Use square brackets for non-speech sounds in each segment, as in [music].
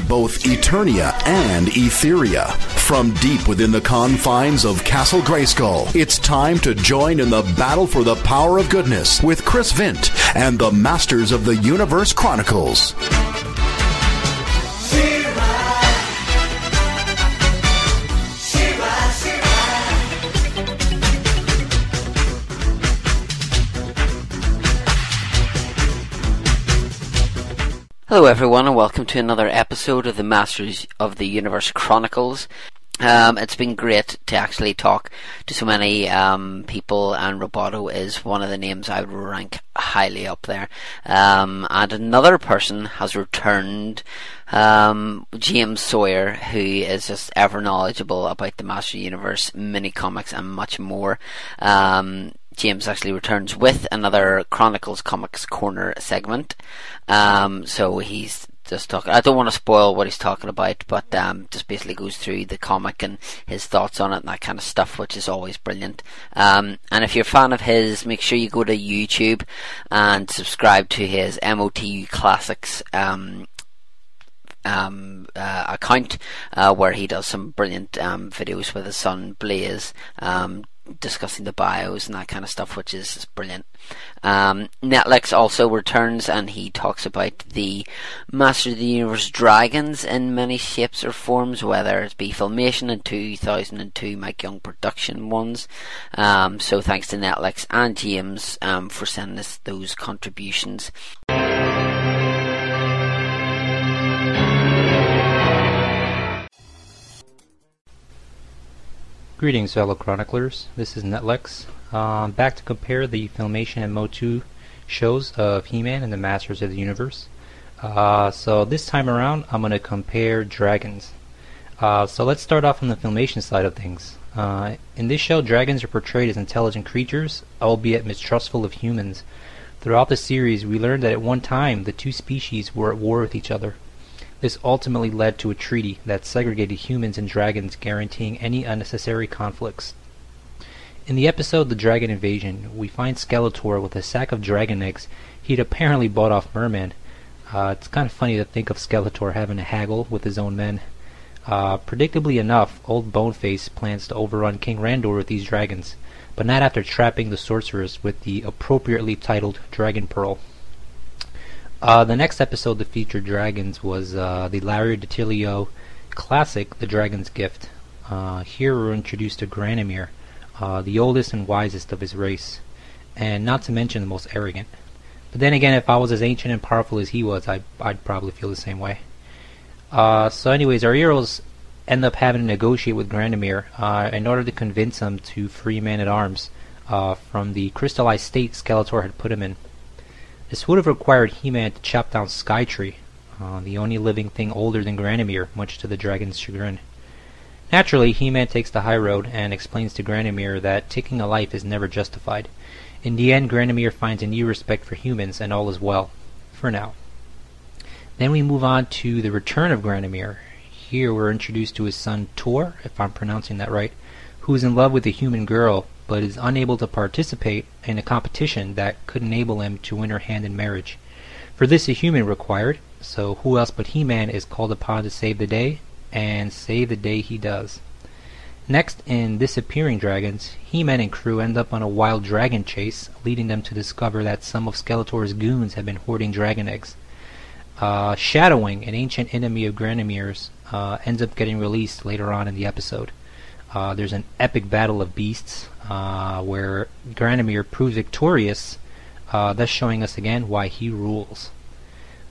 both Eternia and Etheria. From deep within the confines of Castle Grayskull, it's time to join in the battle for the power of goodness with Chris Vint and the Masters of the Universe Chronicles. Hello, everyone, and welcome to another episode of the Masters of the Universe Chronicles. Um, it's been great to actually talk to so many um, people, and Roboto is one of the names I would rank highly up there. Um, and another person has returned, um, James Sawyer, who is just ever knowledgeable about the Master Universe, mini comics, and much more. James actually returns with another Chronicles Comics Corner segment. Um, so he's just talking. I don't want to spoil what he's talking about, but um, just basically goes through the comic and his thoughts on it and that kind of stuff, which is always brilliant. Um, and if you're a fan of his, make sure you go to YouTube and subscribe to his MOTU Classics. Um, um, uh, account uh, where he does some brilliant um, videos with his son Blaze, um, discussing the bios and that kind of stuff, which is brilliant. Um, Netlex also returns and he talks about the Master of the Universe dragons in many shapes or forms, whether it be Filmation and 2002 Mike Young production ones. Um, so thanks to Netlex and James um, for sending us those contributions. Greetings, fellow chroniclers. This is Netlex. Um, back to compare the Filmation and Motu shows of He-Man and the Masters of the Universe. Uh, so this time around, I'm going to compare dragons. Uh, so let's start off on the Filmation side of things. Uh, in this show, dragons are portrayed as intelligent creatures, albeit mistrustful of humans. Throughout the series, we learned that at one time the two species were at war with each other. This ultimately led to a treaty that segregated humans and dragons, guaranteeing any unnecessary conflicts. In the episode The Dragon Invasion, we find Skeletor with a sack of dragon eggs he'd apparently bought off Merman. Uh, it's kind of funny to think of Skeletor having to haggle with his own men. Uh, predictably enough, old Boneface plans to overrun King Randor with these dragons, but not after trapping the sorceress with the appropriately titled Dragon Pearl. Uh, the next episode that featured dragons was uh, the Larry DiTillio classic, The Dragon's Gift. Uh, here we're introduced to Granamyr, uh, the oldest and wisest of his race, and not to mention the most arrogant. But then again, if I was as ancient and powerful as he was, I'd, I'd probably feel the same way. Uh, so anyways, our heroes end up having to negotiate with Granamyr uh, in order to convince him to free Man-at-Arms from the crystallized state Skeletor had put him in. This would have required He-Man to chop down Skytree, uh, the only living thing older than Granamyr, much to the dragon's chagrin. Naturally, He-Man takes the high road and explains to Granamyr that taking a life is never justified. In the end, Granamyr finds a new respect for humans, and all is well. For now. Then we move on to the return of Granamyr. Here we're introduced to his son Tor, if I'm pronouncing that right, who is in love with a human girl but is unable to participate in a competition that could enable him to win her hand in marriage. For this a human required, so who else but He-Man is called upon to save the day, and save the day he does. Next, in Disappearing Dragons, He-Man and crew end up on a wild dragon chase, leading them to discover that some of Skeletor's goons have been hoarding dragon eggs. Uh, Shadowwing, an ancient enemy of Granamyr's, uh, ends up getting released later on in the episode. Uh, there's an epic battle of beasts uh, where Granamyr proves victorious, uh, thus showing us again why he rules.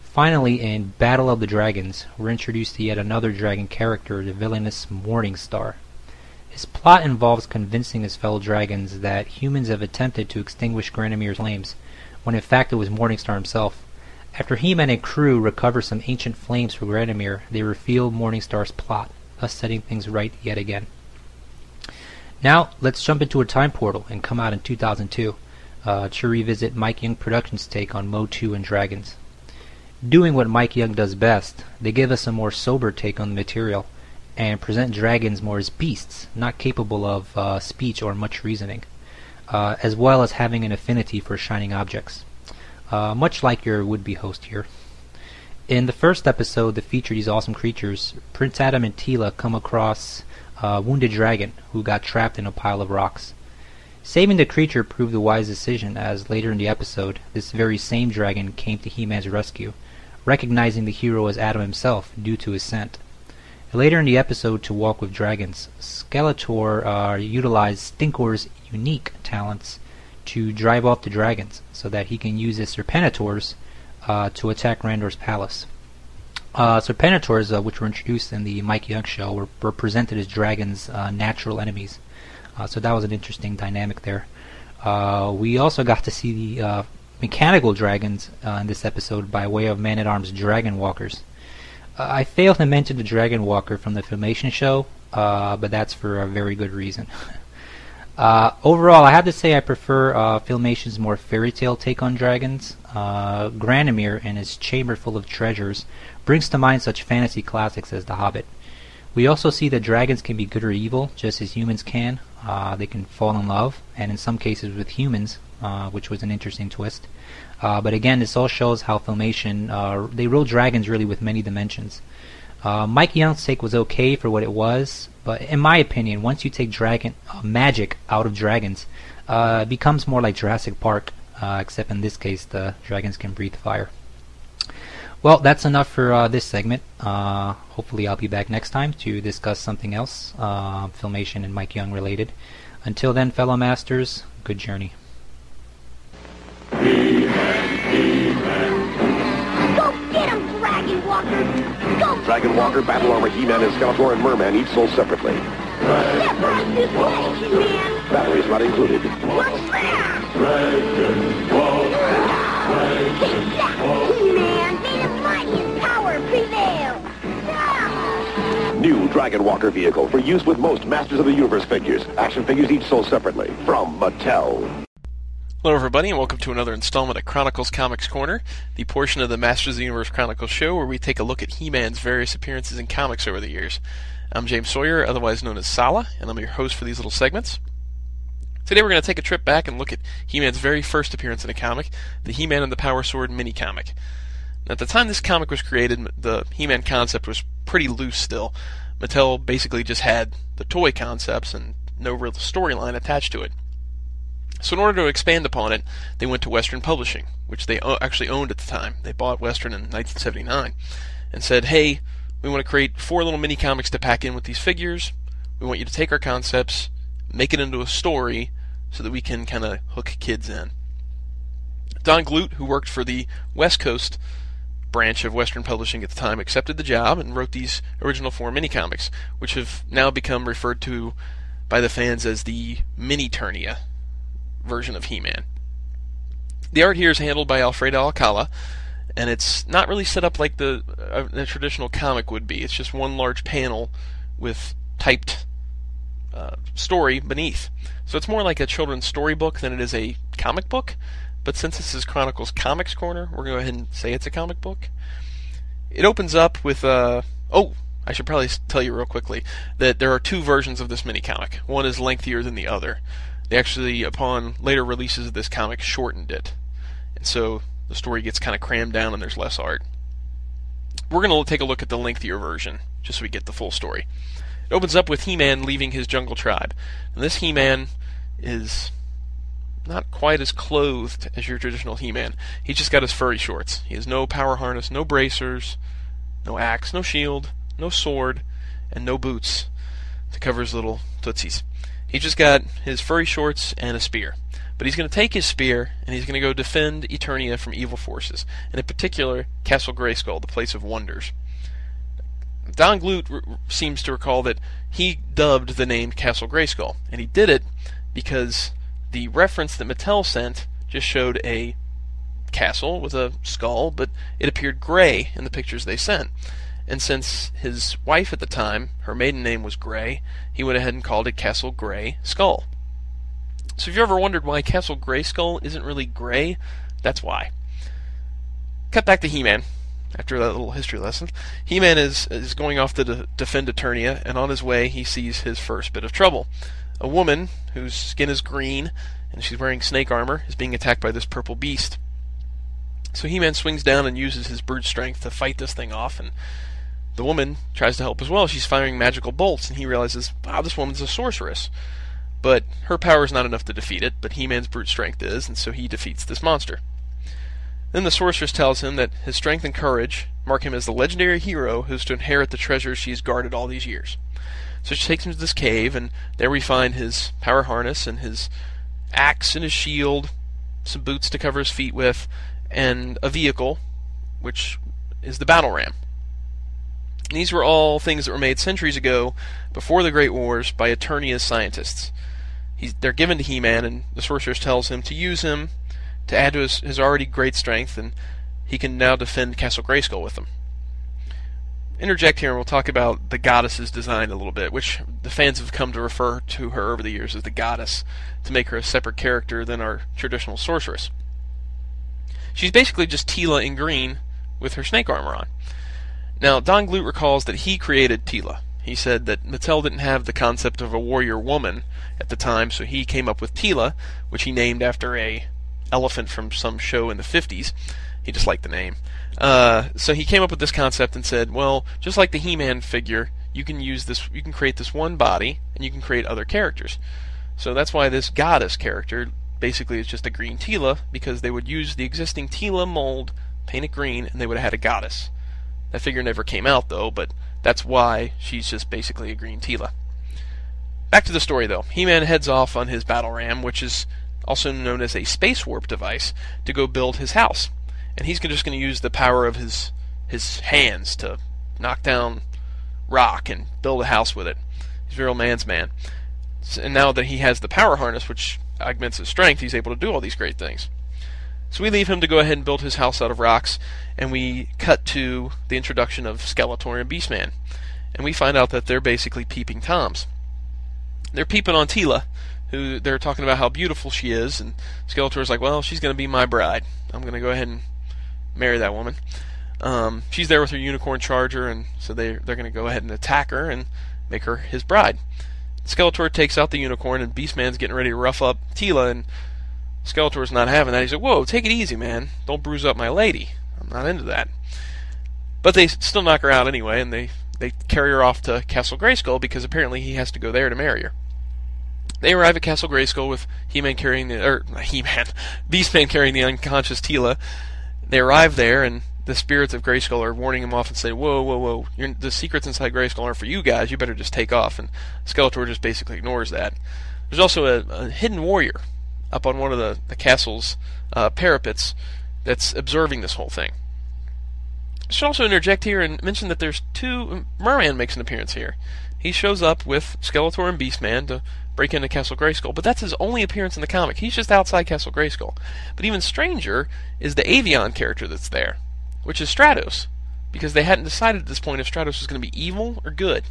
Finally, in Battle of the Dragons, we're introduced to yet another dragon character, the villainous Morningstar. His plot involves convincing his fellow dragons that humans have attempted to extinguish Granamyr's flames, when in fact it was Morningstar himself. After he and and crew recover some ancient flames for Granamyr, they reveal Morningstar's plot, thus setting things right yet again. Now, let's jump into a time portal and come out in 2002 uh, to revisit Mike Young Productions' take on Motu and Dragons. Doing what Mike Young does best, they give us a more sober take on the material and present dragons more as beasts, not capable of uh, speech or much reasoning, uh, as well as having an affinity for shining objects, uh, much like your would-be host here. in the first episode that featured these awesome creatures, Prince Adam and Teela come across a wounded dragon who got trapped in a pile of rocks. Saving the creature proved a wise decision, as later in the episode, this very same dragon came to He-Man's rescue, recognizing the hero as Adam himself due to his scent. Later in the episode, to walk with dragons, Skeletor uh, utilized Stinkor's unique talents to drive off the dragons, so that he can use his Serpentators uh, to attack Randor's palace. Uh, Serpentators, uh, which were introduced in the Mike Young show, were, were presented as dragons' uh, natural enemies. Uh, so that was an interesting dynamic there. Uh, we also got to see the uh, mechanical dragons in this episode by way of Man at Arms Dragon Walkers. I failed to mention the Dragon Walker from the Filmation show, but that's for a very good reason. [laughs] overall, I have to say I prefer Filmation's more fairy tale take on dragons. Uh, and his chamber full of treasures brings to mind such fantasy classics as The Hobbit. We also see that dragons can be good or evil, just as humans can. Uh, they can fall in love, and in some cases with humans, uh, which was an interesting twist. Uh, but again, this all shows how Filmation uh, they rule dragons really with many dimensions. Uh, Mike Young's take was okay for what it was, but in my opinion, once you take dragon uh, magic out of dragons, it becomes more like Jurassic Park, except in this case, the dragons can breathe fire. Well, that's enough for uh, this segment. Uh, hopefully, I'll be back next time to discuss something else, uh, Filmation and Mike Young related. Until then, fellow masters, good journey. He-Man, He-Man. Go get him, Dragon Walker! Go! Dragon Walker, Battle Armor, He-Man, and Skeletor and Merman each sold separately. Step right this way, He-Man! Batteries not included. What's there? Dragon Walker! Take that, Dragon Walker vehicle for use with most Masters of the Universe figures. Action figures each sold separately. From Mattel. Hello, everybody, and welcome to another installment of Chronicles Comics Corner, the portion of the Masters of the Universe Chronicles show where we take a look at He-Man's various appearances in comics over the years. I'm James Sawyer, otherwise known as Sala, and I'm your host for these little segments. Today we're going to take a trip back and look at He-Man's very first appearance in a comic, the He-Man and the Power Sword mini comic. At the time this comic was created, the He-Man concept was pretty loose still. Mattel basically just had the toy concepts and no real storyline attached to it. So in order to expand upon it, they went to Western Publishing, which they actually owned at the time. They bought Western in 1979 and said, "Hey, we want to create four little mini comics to pack in with these figures. We want you to take our concepts, make it into a story, so that we can kind of hook kids in." Don Glut, who worked for the West Coast branch of Western Publishing at the time, accepted the job and wrote these original four mini comics, which have now become referred to by the fans as the Mini Turnia version of He-Man. The art here is handled by Alfredo Alcala, and it's not really set up like the uh, a traditional comic would be. It's just one large panel with typed uh, story beneath. So it's more like a children's storybook than it is a comic book. But since this is Chronicles Comics Corner, we're going to go ahead and say it's a comic book. It opens up with uh, oh, I should probably tell you real quickly that there are two versions of this mini comic. One is lengthier than the other. They actually, upon later releases of this comic, shortened it. And so the story gets kind of crammed down and there's less art. We're going to take a look at the lengthier version, just so we get the full story. It opens up with He Man leaving his jungle tribe. And this He Man is not quite as clothed as your traditional He Man. He's just got his furry shorts. He has no power harness, no bracers, no axe, no shield, no sword, and no boots to cover his little tootsies. He's just got his furry shorts and a spear. But he's going to take his spear and he's going to go defend Eternia from evil forces, and in particular, Castle Grayskull, the place of wonders. Don Glut r- seems to recall that he dubbed the name Castle Grayskull, and he did it because the reference that Mattel sent just showed a castle with a skull, but it appeared gray in the pictures they sent. And since his wife at the time, her maiden name was Gray, he went ahead and called it Castle Gray Skull. So if you ever wondered why Castle Gray Skull isn't really gray, that's why. Cut back to He-Man. After that little history lesson, He-Man is is going off to de- defend Eternia, and on his way he sees his first bit of trouble. A woman whose skin is green and she's wearing snake armor is being attacked by this purple beast. So He-Man swings down and uses his brute strength to fight this thing off, and the woman tries to help as well. She's firing magical bolts, and he realizes, wow, this woman's a sorceress. But her power is not enough to defeat it, but He-Man's brute strength is, and so he defeats this monster. Then the sorceress tells him that his strength and courage mark him as the legendary hero who's to inherit the treasures she's guarded all these years. So she takes him to this cave, and there we find his power harness and his axe and his shield, some boots to cover his feet with, and a vehicle, which is the battle ram. These were all things that were made centuries ago, before the Great Wars, by Eternia's scientists. He's, they're given to He-Man, and the sorceress tells him to use him to add to his, his already great strength, and he can now defend Castle Grayskull with them. Interject here, and we'll talk about the goddess's design a little bit, which the fans have come to refer to her over the years as the goddess, to make her a separate character than our traditional sorceress. She's basically just Teela in green with her snake armor on. Now, Don Glut recalls that he created Teela. He said that Mattel didn't have the concept of a warrior woman at the time, so he came up with Teela, which he named after a elephant from some show in the 50s. He just liked the name. Uh, so he came up with this concept and said, well, just like the He-Man figure, you can use this, you can create this one body, and you can create other characters. So that's why this goddess character basically is just a green Teela, because they would use the existing Teela mold, paint it green, and they would have had a goddess. That figure never came out though, but that's why she's just basically a green Teela. Back to the story though. He-Man heads off on his battle ram, which is also known as a space warp device, to go build his house. And he's just going to use the power of his his hands to knock down rock and build a house with it. He's a real man's man. And now that he has the power harness, which augments his strength, he's able to do all these great things. So we leave him to go ahead and build his house out of rocks, and we cut to the introduction of Skeletor and Beastman. And we find out that they're basically peeping toms. They're peeping on Teela, who they're talking about how beautiful she is, and Skeletor's like, well, she's going to be my bride. I'm going to go ahead and marry that woman. Um, she's there with her unicorn charger, and so they they're going to go ahead and attack her and make her his bride. Skeletor takes out the unicorn, and Beastman's getting ready to rough up Teela, and Skeletor's not having that. He said, "Whoa, take it easy, man. Don't bruise up my lady. I'm not into that." But they still knock her out anyway, and they they carry her off to Castle Grayskull because apparently he has to go there to marry her. They arrive at Castle Grayskull with He-Man carrying the or [laughs] He-Man, Beastman carrying the unconscious Teela. They arrive there, and the spirits of Grayskull are warning him off and say, "Whoa, whoa, whoa! You're, the secrets inside Grayskull aren't for you guys. You better just take off." And Skeletor just basically ignores that. There's also a, a hidden warrior up on one of the, the castle's uh, parapets that's observing this whole thing. I should also interject here and mention that there's two. Merman makes an appearance here. He shows up with Skeletor and Beastman to break into Castle Grayskull, but that's his only appearance in the comic. He's just outside Castle Grayskull. But even stranger is the Avion character that's there, which is Stratos, because they hadn't decided at this point if Stratos was going to be evil or good.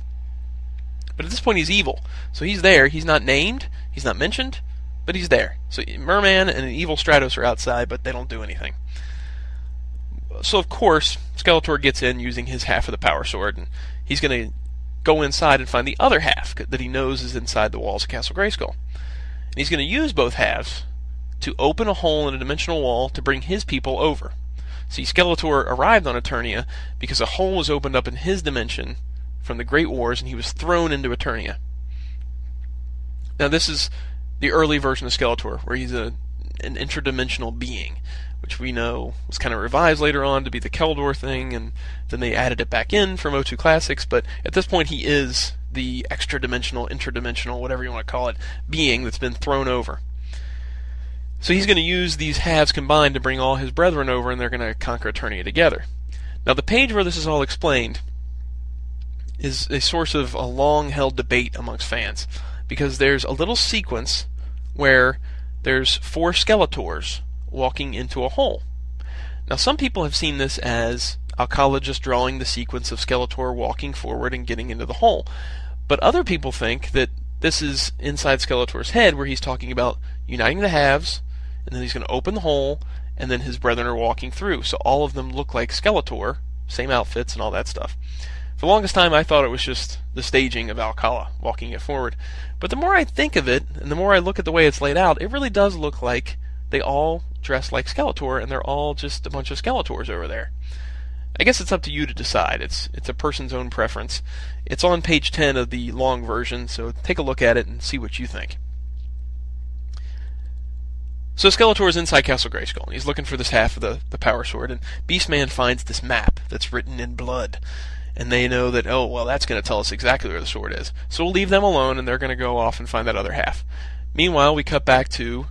But at this point, he's evil. So he's there. He's not named. He's not mentioned but he's there. So Merman and an evil Stratos are outside, but they don't do anything. So of course, Skeletor gets in using his half of the power sword, and he's going to go inside and find the other half that he knows is inside the walls of Castle Grayskull. And he's going to use both halves to open a hole in a dimensional wall to bring his people over. See, Skeletor arrived on Eternia because a hole was opened up in his dimension from the Great Wars, and he was thrown into Eternia. Now, this is the early version of Skeletor, where he's a an interdimensional being, which we know was kind of revised later on to be the Keldor thing, and then they added it back in from O2 Classics. But at this point, he is the extra dimensional, interdimensional, whatever you want to call it, being that's been thrown over. So he's going to use these halves combined to bring all his brethren over, and they're going to conquer Eternia together. Now, the page where this is all explained is a source of a long held debate amongst fans because there's a little sequence where there's four Skeletors walking into a hole. Now, some people have seen this as Alcala just drawing the sequence of Skeletor walking forward and getting into the hole. But other people think that this is inside Skeletor's head where he's talking about uniting the halves, and then he's going to open the hole, and then his brethren are walking through. So all of them look like Skeletor, same outfits and all that stuff. For the longest time, I thought it was just the staging of Alcala walking it forward. But the more I think of it, and the more I look at the way it's laid out, it really does look like they all dressed like Skeletor, and they're all just a bunch of Skeletors over there. I guess it's up to you to decide. It's it's a person's own preference. It's on page 10 of the long version, so take a look at it and see what you think. So Skeletor is inside Castle Grayskull, and he's looking for this half of the, the Power Sword, and Beastman finds this map that's written in blood. And they know that, oh, well, that's going to tell us exactly where the sword is. So we'll leave them alone, and they're going to go off and find that other half. Meanwhile, we cut back to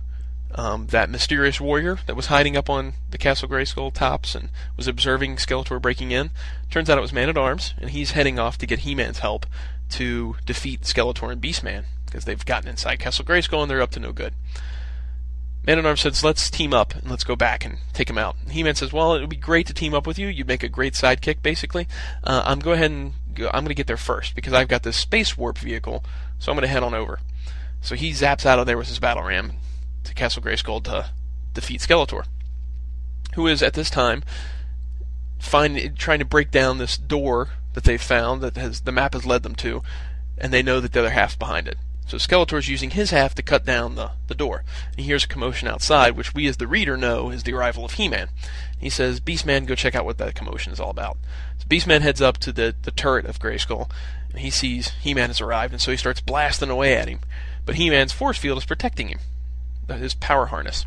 um, that mysterious warrior that was hiding up on the Castle Grayskull tops and was observing Skeletor breaking in. Turns out it was Man at Arms, and he's heading off to get He Man's help to defeat Skeletor and Beastman because they've gotten inside Castle Grayskull and they're up to no good. Man at Arms says, let's team up and let's go back and take him out. He Man says, well, it would be great to team up with you. You'd make a great sidekick, basically. Uh, I'm go ahead and go, I'm going to get there first because I've got this space warp vehicle, so I'm going to head on over. So he zaps out of there with his battle ram to Castle Grayskull to defeat Skeletor, who is at this time trying to break down this door that they've found that has the map has led them to, and they know that the other half's behind it. So Skeletor is using his half to cut down the, the door. He hears a commotion outside, which we as the reader know is the arrival of He-Man. He says, Beastman, go check out what that commotion is all about. So Beastman heads up to the, the turret of Grayskull, and he sees He-Man has arrived, and so he starts blasting away at him. But He-Man's force field is protecting him, his power harness.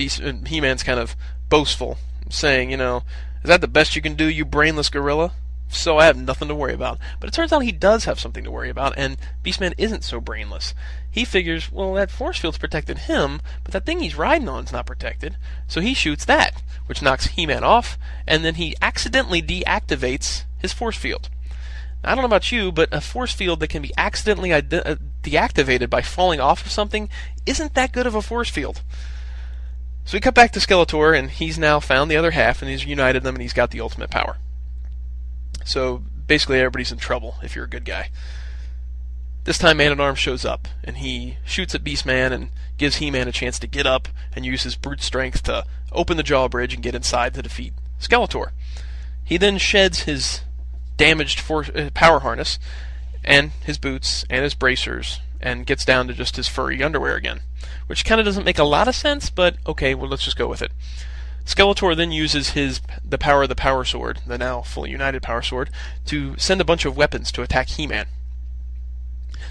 Uh, He-Man's kind of boastful, saying, you know, is that the best you can do, you brainless gorilla? so I have nothing to worry about. But it turns out he does have something to worry about, and Beastman isn't so brainless. He figures, well, that force field's protected him, but that thing he's riding on's not protected, so he shoots that, which knocks He-Man off, and then he accidentally deactivates his force field. I don't know about you, but a force field that can be accidentally ide- uh, deactivated by falling off of something isn't that good of a force field. So we cut back to Skeletor, and he's now found the other half, and he's united them, and he's got the ultimate power. So basically, everybody's in trouble if you're a good guy. This time, Man at Arms shows up, and he shoots at Beastman and gives He Man a chance to get up and use his brute strength to open the drawbridge and get inside to defeat Skeletor. He then sheds his damaged force, uh, power harness and his boots and his bracers and gets down to just his furry underwear again, which kind of doesn't make a lot of sense, but okay, well, let's just go with it. Skeletor then uses his the power of the Power Sword, the now fully united Power Sword, to send a bunch of weapons to attack He-Man.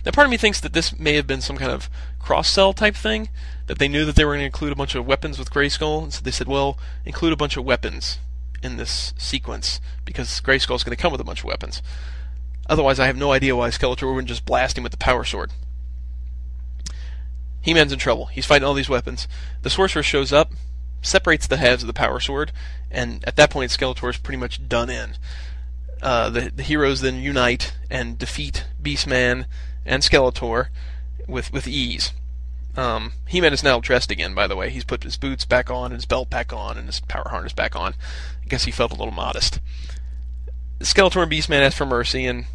Now, part of me thinks that this may have been some kind of cross-sell type thing, that they knew that they were going to include a bunch of weapons with Grayskull, and so they said, well, include a bunch of weapons in this sequence, because Grayskull is going to come with a bunch of weapons. Otherwise, I have no idea why Skeletor wouldn't just blast him with the Power Sword. He-Man's in trouble. He's fighting all these weapons. The Sorcerer shows up, separates the halves of the power sword, and at that point, Skeletor is pretty much done in. Uh, the, the heroes then unite and defeat Beastman and Skeletor with with ease. Um, He-Man is now dressed again. By the way, he's put his boots back on and his belt back on and his power harness back on. I guess he felt a little modest. Skeletor and Beastman ask for mercy, and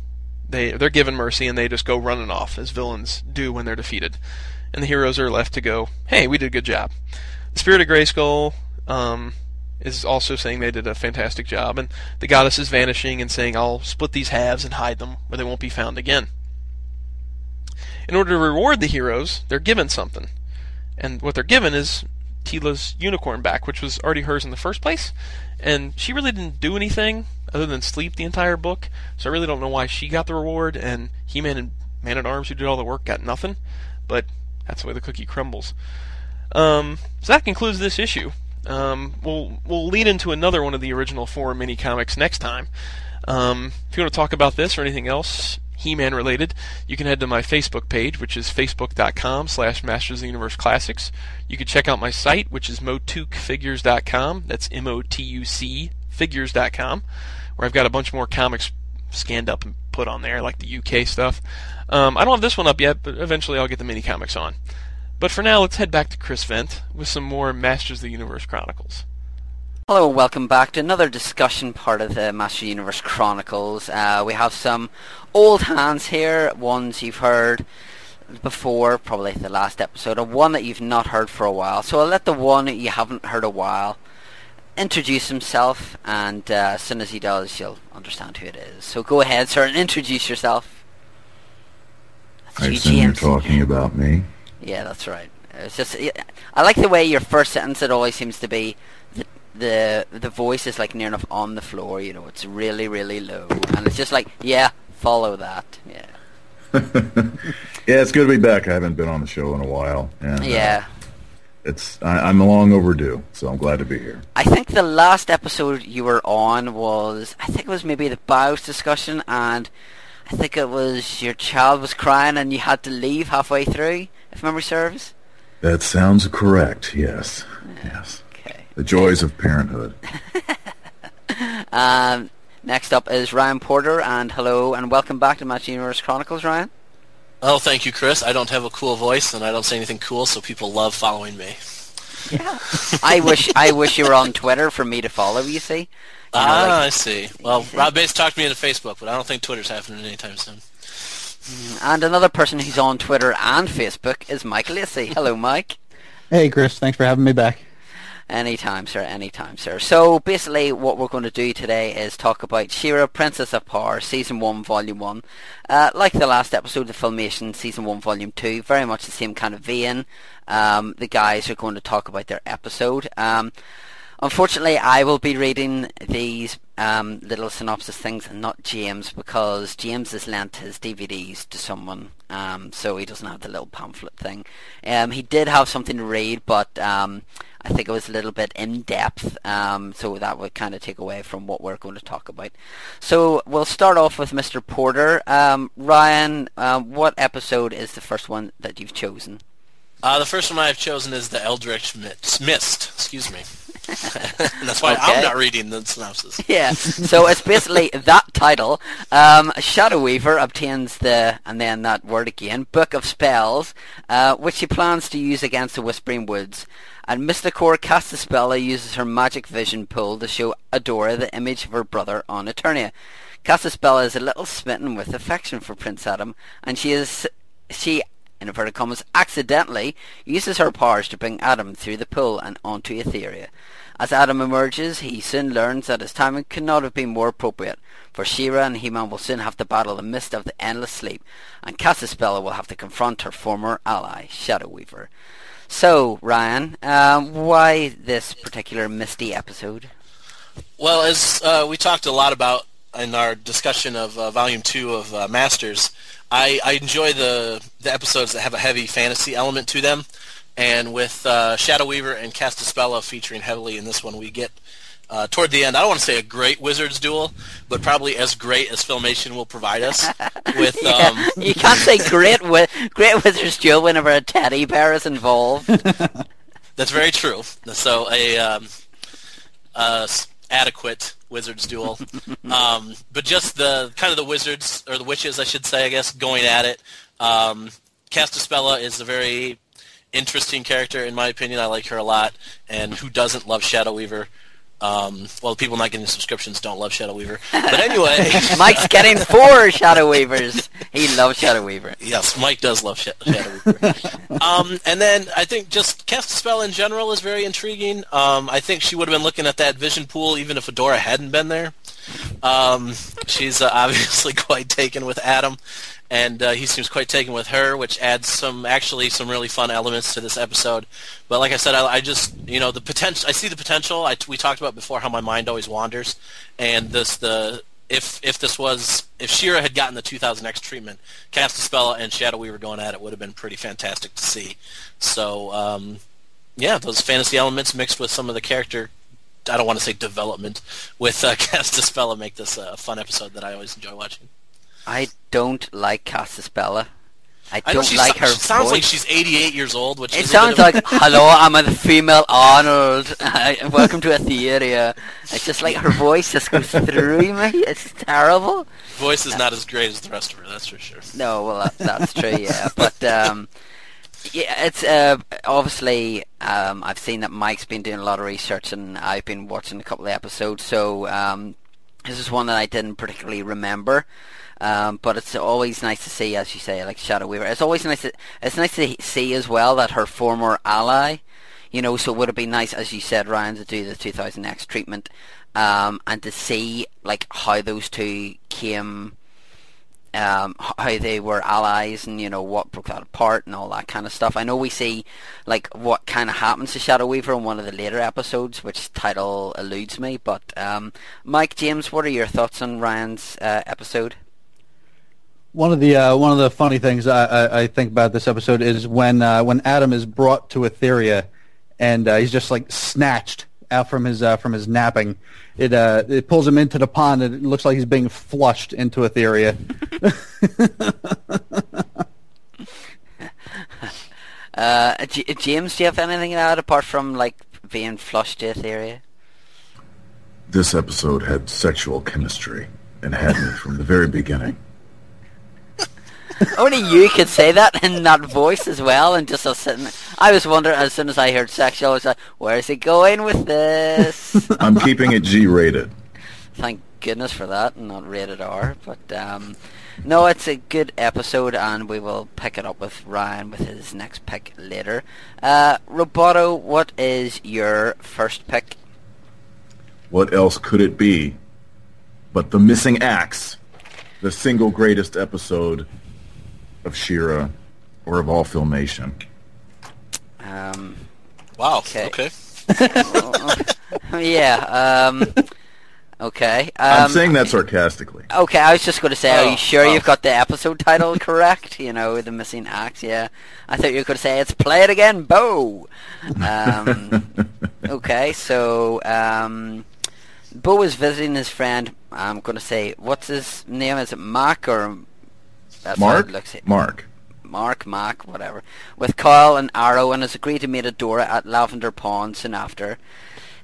they they're given mercy, and they just go running off as villains do when they're defeated. And the heroes are left to go, "Hey, we did a good job." The spirit of Grayskull um, is also saying they did a fantastic job, and the goddess is vanishing and saying, I'll split these halves and hide them where they won't be found again. In order to reward the heroes, they're given something. And what they're given is Teela's unicorn back, which was already hers in the first place. And she really didn't do anything other than sleep the entire book, so I really don't know why she got the reward, and He Man and Man at Arms, who did all the work, got nothing. But that's the way the cookie crumbles. Um, so that concludes this issue. Um, we'll we'll lead into another one of the original four mini comics next time. Um, if you want to talk about this or anything else He-Man related, you can head to my Facebook page, which is facebook.com slash Masters of the Universe Classics. You can check out my site, which is motucfigures.com. That's M-O-T-U-C figures.com, where I've got a bunch more comics scanned up and put on there, like the UK stuff. Um, I don't have this one up yet, but eventually I'll get the mini comics on. But for now, let's head back to Chris Vint with some more Masters of the Universe Chronicles. Hello welcome back to another discussion part of the Master of the Universe Chronicles. Uh, we have some old hands here, ones you've heard before, probably the last episode, and one that you've not heard for a while. So I'll let the one that you haven't heard a while introduce himself, and uh, as soon as he does, you'll understand who it is. So go ahead, sir, and introduce yourself. I assume you're talking about me. Yeah, that's right. It's just I like the way your first sentence it always seems to be the the the voice is like near enough on the floor. You know, it's really really low, and it's just like yeah, follow that. Yeah. [laughs] Yeah, it's good to be back. I haven't been on the show in a while. And, uh, Yeah. It's I, I'm long overdue, so I'm glad to be here. I think the last episode you were on was I think it was maybe the BIOS discussion and I think it was your child was crying and you had to leave halfway through, if memory serves. That sounds correct. Yes, yes. Okay. The joys of parenthood. [laughs] Um, next up is Ryan Porter and hello and welcome back to Match Universe Chronicles, Ryan. Oh, thank you, Chris. I don't have a cool voice, and I don't say anything cool, so people love following me. Yeah. I wish I wish you were on Twitter for me to follow, you see. You know, ah, like- I see. Well, Rob Bates talked me into Facebook, but I don't think Twitter's happening anytime soon. and another person who's on Twitter and Facebook is Mike Lacey. Hello, Mike. Hey, Chris. Thanks for having me back. Anytime, sir. Anytime, sir. So basically, what we're going to do today is talk about She-Ra, Princess of Power, Season 1, Volume 1. Uh, like the last episode of Filmation, Season 1, Volume 2, very much the same kind of vein. Um, the guys are going to talk about their episode. Um, Unfortunately, I will be reading these um, little synopsis things and not James because James has lent his DVDs to someone, um, so he doesn't have the little pamphlet thing. Um, he did have something to read, but um, I think it was a little bit in depth, um, so that would kind of take away from what we're going to talk about. So we'll start off with Mr. Porter. Um, Ryan, um, what episode is the first one that you've chosen? Uh, the first one I've chosen is the Eldritch Mist. Mist excuse me. [laughs] That's why Okay. I'm not reading the synopsis. [laughs] yeah. So it's basically that title. Um, Shadow Weaver obtains the, and then that word again, Book of Spells, uh, which he plans to use against the Whispering Woods. And Mystacor Castaspella uses her magic vision pool to show Adora the image of her brother on Eternia. Castaspella is a little smitten with affection for Prince Adam, and she is she in inverted commas accidentally uses her powers to bring Adam through the pool and onto Etheria. As Adam emerges, he soon learns that his timing could not have been more appropriate, for She-Ra and He-Man will soon have to battle the mist of the endless sleep, and Castaspella will have to confront her former ally, Shadow Weaver. So, Ryan, um, why this particular misty episode? Well, as uh, we talked a lot about in our discussion of uh, Volume 2 of uh, Masters, I, I enjoy the, the episodes that have a heavy fantasy element to them. And with uh, Shadow Weaver and Castaspella featuring heavily in this one, we get uh, toward the end, I don't want to say a great Wizards duel, but probably as great as Filmation will provide us [laughs] with... Yeah, Um, you can't say great, wi- great Wizard's Duel whenever a teddy bear is involved. [laughs] That's very true. So a um, adequate wizards duel, [laughs] um, but just the kind of the wizards or the witches, I should say, I guess, going at it. Um, Castaspella is a very interesting character in my opinion. I like her a lot, and who doesn't love Shadow Weaver? Um, well, the people not getting subscriptions don't love Shadow Weaver, [laughs] but anyway. Mike's getting four Shadow Weavers. He loves Shadow Weaver. Yes, Mike does love Sh- Shadow Weaver. [laughs] um, and then I think just Castaspella in general is very intriguing. Um, I think she would have been looking at that vision pool even if Adora hadn't been there. Um, she's uh, [laughs] obviously quite taken with Adam, and uh, he seems quite taken with her, which adds some actually some really fun elements to this episode. But like I said, I, I just you know the potential. I see the potential. I, we talked about before how my mind always wanders, and this the if if this was if She-Ra had gotten the 2000X treatment, Castaspella and Shadow Weaver going at it would have been pretty fantastic to see. So um, yeah, those fantasy elements mixed with some of the character. I don't want to say development with uh, [laughs] Castaspella make this a fun episode that I always enjoy watching. I don't like Castaspella. I I don't she like her she sounds voice. like she's 88 years old, which it sounds like, [laughs] hello, I'm a female Arnold. [laughs] Welcome to Etheria. It's just like her voice just goes through me. It's terrible. voice is not as great as the rest of her. That's for sure. No, well, that, that's true, yeah. But, um, yeah, it's, uh, obviously, um, I've seen that Mike's been doing a lot of research and I've been watching a couple of episodes, so, um, this is one that I didn't particularly remember. Um, but it's always nice to see, as you say, like Shadow Weaver. It's always nice. To, it's nice to see as well that her former ally, you know, so would it be nice, as you said, Ryan, to do the 2000X treatment, um, and to see like how those two came um, how they were allies and you know what broke that apart and all that kind of stuff. I know we see like what kind of happens to Shadow Weaver in one of the later episodes, which title eludes me. But um, Mike James, what are your thoughts on Ryan's uh, episode? One of the uh, one of the funny things I, I, I think about this episode is when uh, when Adam is brought to Etheria, and uh, he's just like snatched out from his uh, from his napping. It uh, it pulls him into the pond, and it looks like he's being flushed into Etheria. [laughs] Uh, J- James, do you have anything to add apart from like being flushed to Etheria? This episode had sexual chemistry and had me from the very beginning. [laughs] Only you could say that in that voice as well, and just us sitting. I was wondering as soon as I heard sexual, I was like, "Where's he going with this?" [laughs] I'm keeping it G-rated. Thank goodness for that, and not rated R. But um, no, it's a good episode, and we will pick it up with Ryan with his next pick later. Uh, Roboto, what is your first pick? What else could it be but the missing axe, the single greatest episode of She-Ra or of all filmation? Um, Wow. Okay. Okay. [laughs] yeah. Um, okay. I'm Um, saying that sarcastically. Okay, I was just going to say, are Oh, you sure oh. you've got the episode title [laughs] correct? You know, the missing axe. Yeah, I thought you were going to say it's "Play It Again, Bow." Um, [laughs] okay, so um, Bow is visiting his friend. I'm going to say, what's his name? Is it Mark or that's Mark? looks. Mark. Mark, Mac, whatever, with Kyle and Arrow and has agreed to meet Adora at Lavender Pond soon after.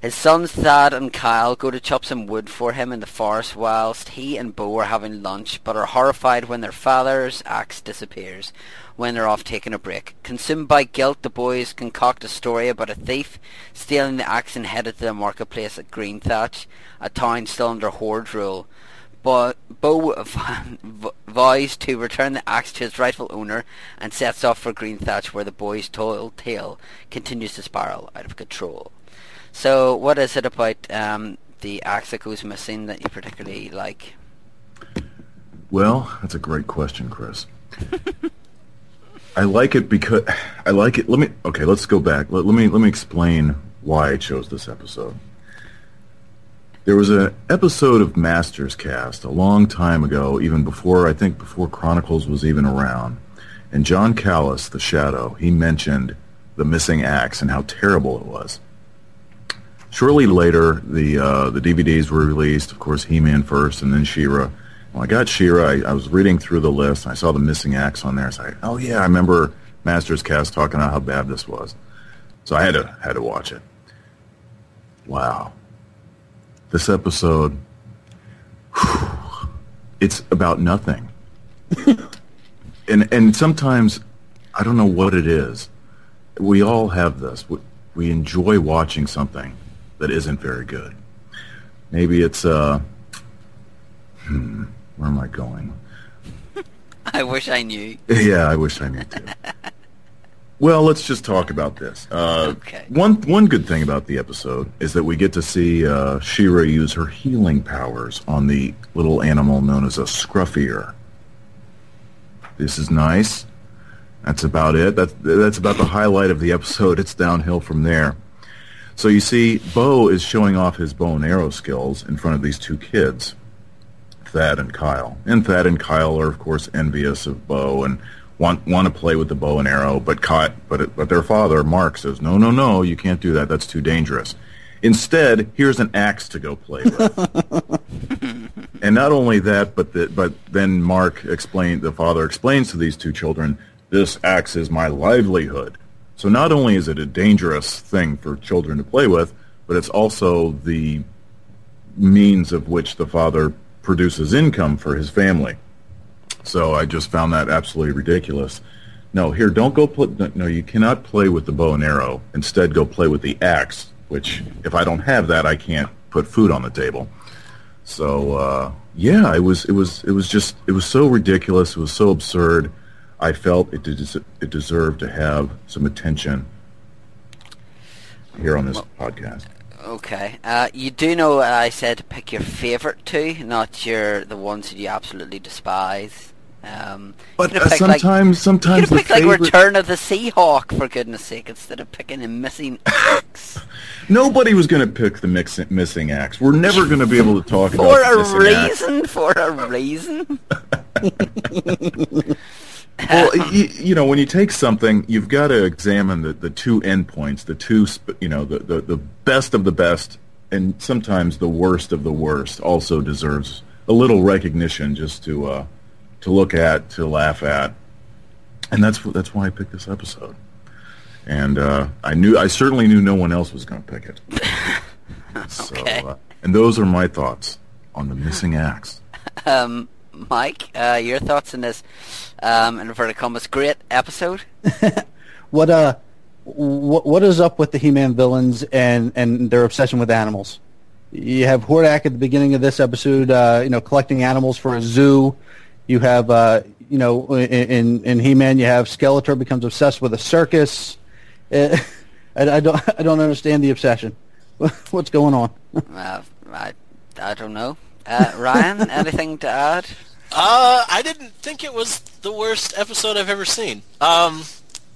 His sons Thad and Kyle go to chop some wood for him in the forest whilst he and Bow are having lunch but are horrified when their father's axe disappears when they're off taking a break. Consumed by guilt, the boys concoct a story about a thief stealing the axe and headed to the marketplace at Green Thatch, a town still under Horde rule. Bo v- vows to return the axe to its rightful owner and sets off for Green Thatch where the boys' toil tale continues to spiral out of control. So what is it about um, the axe that goes missing that you particularly like? Well, that's a great question, Chris. I like it because I like it. Let me okay. Let's go back. Let, let me let me explain why I chose this episode. There was an episode of Masters Cast a long time ago, even before I think before Chronicles was even around, and John Callis, the Shadow, he mentioned the missing axe and how terrible it was. Shortly later, the uh, the DVDs were released. Of course, He-Man first, and then She-Ra. When I got She-Ra, I, I was reading through the list, and I saw the missing axe on there. I, oh yeah, I remember Masters Cast talking about how bad this was. So I had to had to watch it. Wow, this episode, whew, it's about nothing. [laughs] and and sometimes I don't know what it is. We all have this. We, we enjoy watching something that isn't very good. Maybe it's uh hmm, where am I going? [laughs] I wish I knew. Yeah, I wish I knew too. [laughs] well, let's just talk about this. Uh, Okay. One one good thing about the episode is that we get to see uh, She-Ra use her healing powers on the little animal known as a scruffier. This is nice. That's about it. That's that's about the highlight of the episode. It's downhill from there. So you see, Bow is showing off his bow and arrow skills in front of these two kids. Thad and Kyle. And Thad and Kyle are, of course, envious of Bow and want want to play with the bow and arrow. But Ky- but but their father, Mark, says, "No, no, no, you can't do that. That's too dangerous. Instead, here's an axe to go play with." [laughs] and not only that, but the, but then Mark explained, the father explains to these two children, "This axe is my livelihood." So not only is it a dangerous thing for children to play with, but it's also the means of which the father produces income for his family. So I just found that absolutely ridiculous. No, here, don't go play. No, you cannot play with the bow and arrow. Instead, go play with the axe. Which, if I don't have that, I can't put food on the table. So uh, yeah, it was it was it was just it was so ridiculous. It was so absurd. I felt it des- it deserved to have some attention here on this podcast. Okay. Uh, you do know I said pick your favourite two, not your the ones that you absolutely despise. Um, But uh, picked, like- sometimes, you could have picked like Return of the Seahawk for goodness sake instead of picking a missing [laughs] axe Nobody was going to pick the mix- missing axe. We're never going to be able to talk for about a missing axe. reason. For a reason. [laughs] well, you, you know, when you take something, you've got to examine the, the two endpoints, the two, sp- you know, the, the, the best of the best, and sometimes the worst of the worst also deserves a little recognition just to uh, to look at, to laugh at, and that's that's why I picked this episode. And uh, I knew, I certainly knew no one else was going to pick it. [laughs] So, Okay. uh, and those are my thoughts on the missing axe. Um, Mike, uh, your thoughts on this? Um, in inverted commas, great episode. [laughs] What uh, what what is up with the He-Man villains and and their obsession with animals? You have Hordak at the beginning of this episode, uh, you know, collecting animals for a zoo. You have, uh, you know, in in, in He-Man, you have Skeletor becomes obsessed with a circus. Uh, [laughs] I, I don't [laughs] I don't understand the obsession. [laughs] What's going on? Uh, I, I don't know. Uh, Ryan, anything to add? Uh, I didn't think it was the worst episode I've ever seen. Um,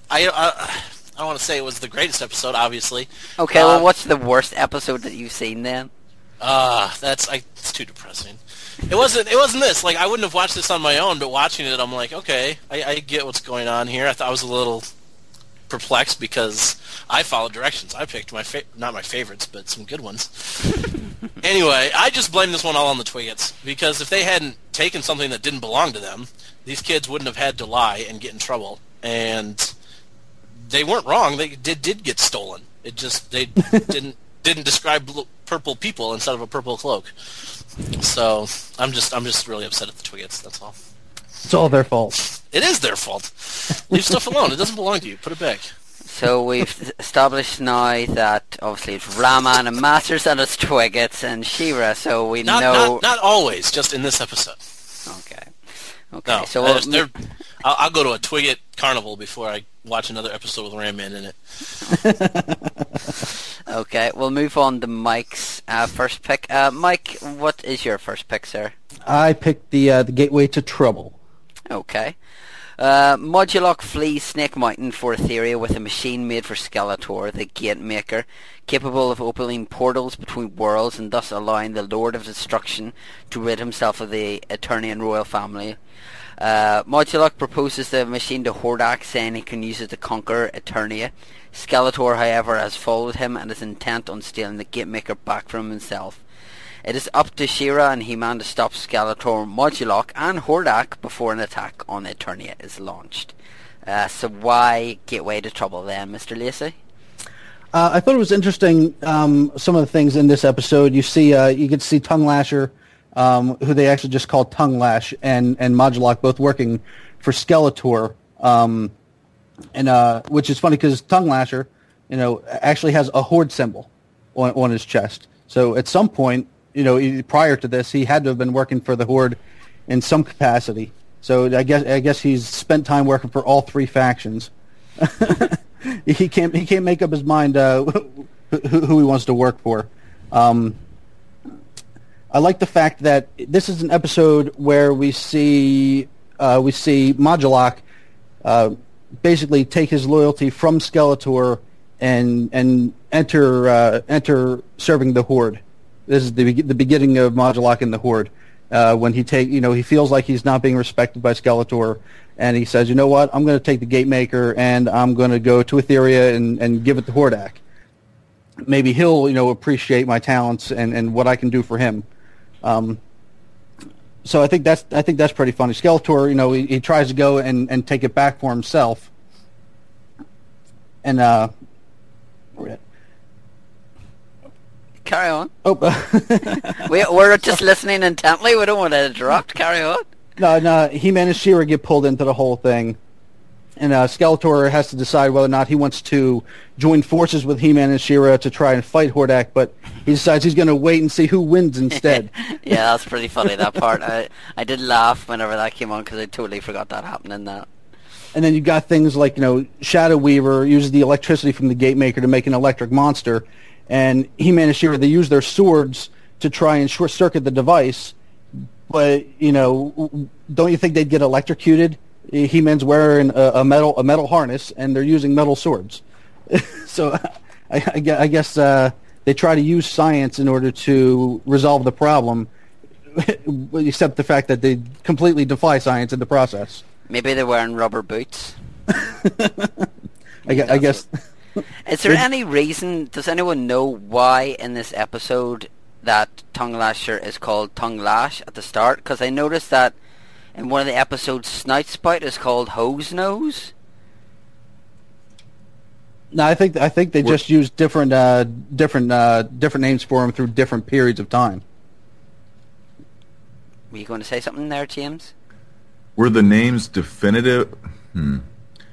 I I, I want to say it was the greatest episode, obviously. Okay, Uh, well, what's the worst episode that you've seen then? Uh, that's I, it's too depressing. It wasn't. It wasn't this. Like I wouldn't have watched this on my own, but watching it, I'm like, okay, I, I get what's going on here. I thought I was a little perplexed because I followed directions. I picked my fa- not my favorites, but some good ones. [laughs] anyway, I just blame this one all on the Twiggets because if they hadn't taken something that didn't belong to them, these kids wouldn't have had to lie and get in trouble. And they weren't wrong. They did did get stolen. It just they [laughs] didn't didn't describe purple people instead of a purple cloak. So I'm just I'm just really upset at the Twiggets. That's all. It's all their fault. It is their fault. Leave stuff [laughs] alone. It doesn't belong to you. Put it back. So we've [laughs] established now that obviously it's Ram Man and Masters and it's Twiggets and She-Ra, so we Not know... not not always. Just in this episode. Okay. Okay, No. so I we'll, just- I'll, I'll go to a Twigget carnival before I watch another episode with Ram Man in it. [laughs] okay, we'll move on to Mike's uh, first pick. Uh, Mike, what is your first pick, sir? I picked the uh, the Gateway to Trouble. Okay. Uh, Modulok flees Snake Mountain for Etheria with a machine made for Skeletor, the Gate Maker, capable of opening portals between worlds and thus allowing the Lord of Destruction to rid himself of the Eternian royal family. Uh, Modulok proposes the machine to Hordak, saying he can use it to conquer Eternia. Skeletor, however, has followed him and is intent on stealing the Gate Maker back from himself. It is up to She-Ra and He-Man to stop Skeletor, Modulok, and Hordak before an attack on Eternia is launched. Uh, so why Gateway to Trouble then, Mr. Lacey? Uh, I thought it was interesting. Um, some of the things in this episode, you see, uh, you to see Tongue Lasher, um, who they actually just call Tongue Lash, and and Modulok both working for Skeletor, um, and uh, which is funny because Tongue Lasher, you know, actually has a horde symbol on, on his chest. So at some point, you know, prior to this, he had to have been working for the horde in some capacity. So I guess I guess he's spent time working for all three factions. [laughs] he can't he can't make up his mind uh, [laughs] who, who he wants to work for. Um, I like the fact that this is an episode where we see uh, we see Modulok uh, basically take his loyalty from Skeletor and and enter uh, enter serving the Horde. This is the the beginning of Modulok and the Horde. Uh, when he take you know he feels like he's not being respected by Skeletor, and he says, you know what, I'm going to take the Gatemaker and I'm going to go to Etheria and, and give it to Hordak. Maybe he'll you know appreciate my talents and, and what I can do for him. Um, so I think that's I think that's pretty funny. Skeletor, you know, he, he tries to go and, and take it back for himself, and uh, Carry on. oh, [laughs] we, we're just listening intently. We don't want to interrupt. Carry on. no, no, He-Man and She-Ra get pulled into the whole thing, and uh, Skeletor has to decide whether or not he wants to join forces with He-Man and She-Ra to try and fight Hordak, but he decides he's going to wait and see who wins instead. [laughs] [laughs] yeah, that's pretty funny, that part. I, I did laugh whenever that came on because I totally forgot that happened in that. And then you got things like, you know, Shadow Weaver uses the electricity from the Gatemaker to make an electric monster. And He-Man and She-Ra, they use their swords to try and short-circuit the device. but you know, don't you think they'd get electrocuted? He-Man's wearing a, a metal a metal harness, and they're using metal swords. [laughs] so, I, I, I guess uh, they try to use science in order to resolve the problem, [laughs] except the fact that they completely defy science in the process. Maybe they're wearing rubber boots. [laughs] I, gue- I guess. Is there any reason? Does anyone know why in this episode that Tongue Lasher is called Tongue Lash at the start? Because I noticed that in one of the episodes, Snout Spout is called Hose Nose. No, I think I think they What- just use different uh, different uh, different names for them through different periods of time. Were you going to say something there, James? Were the names definitive?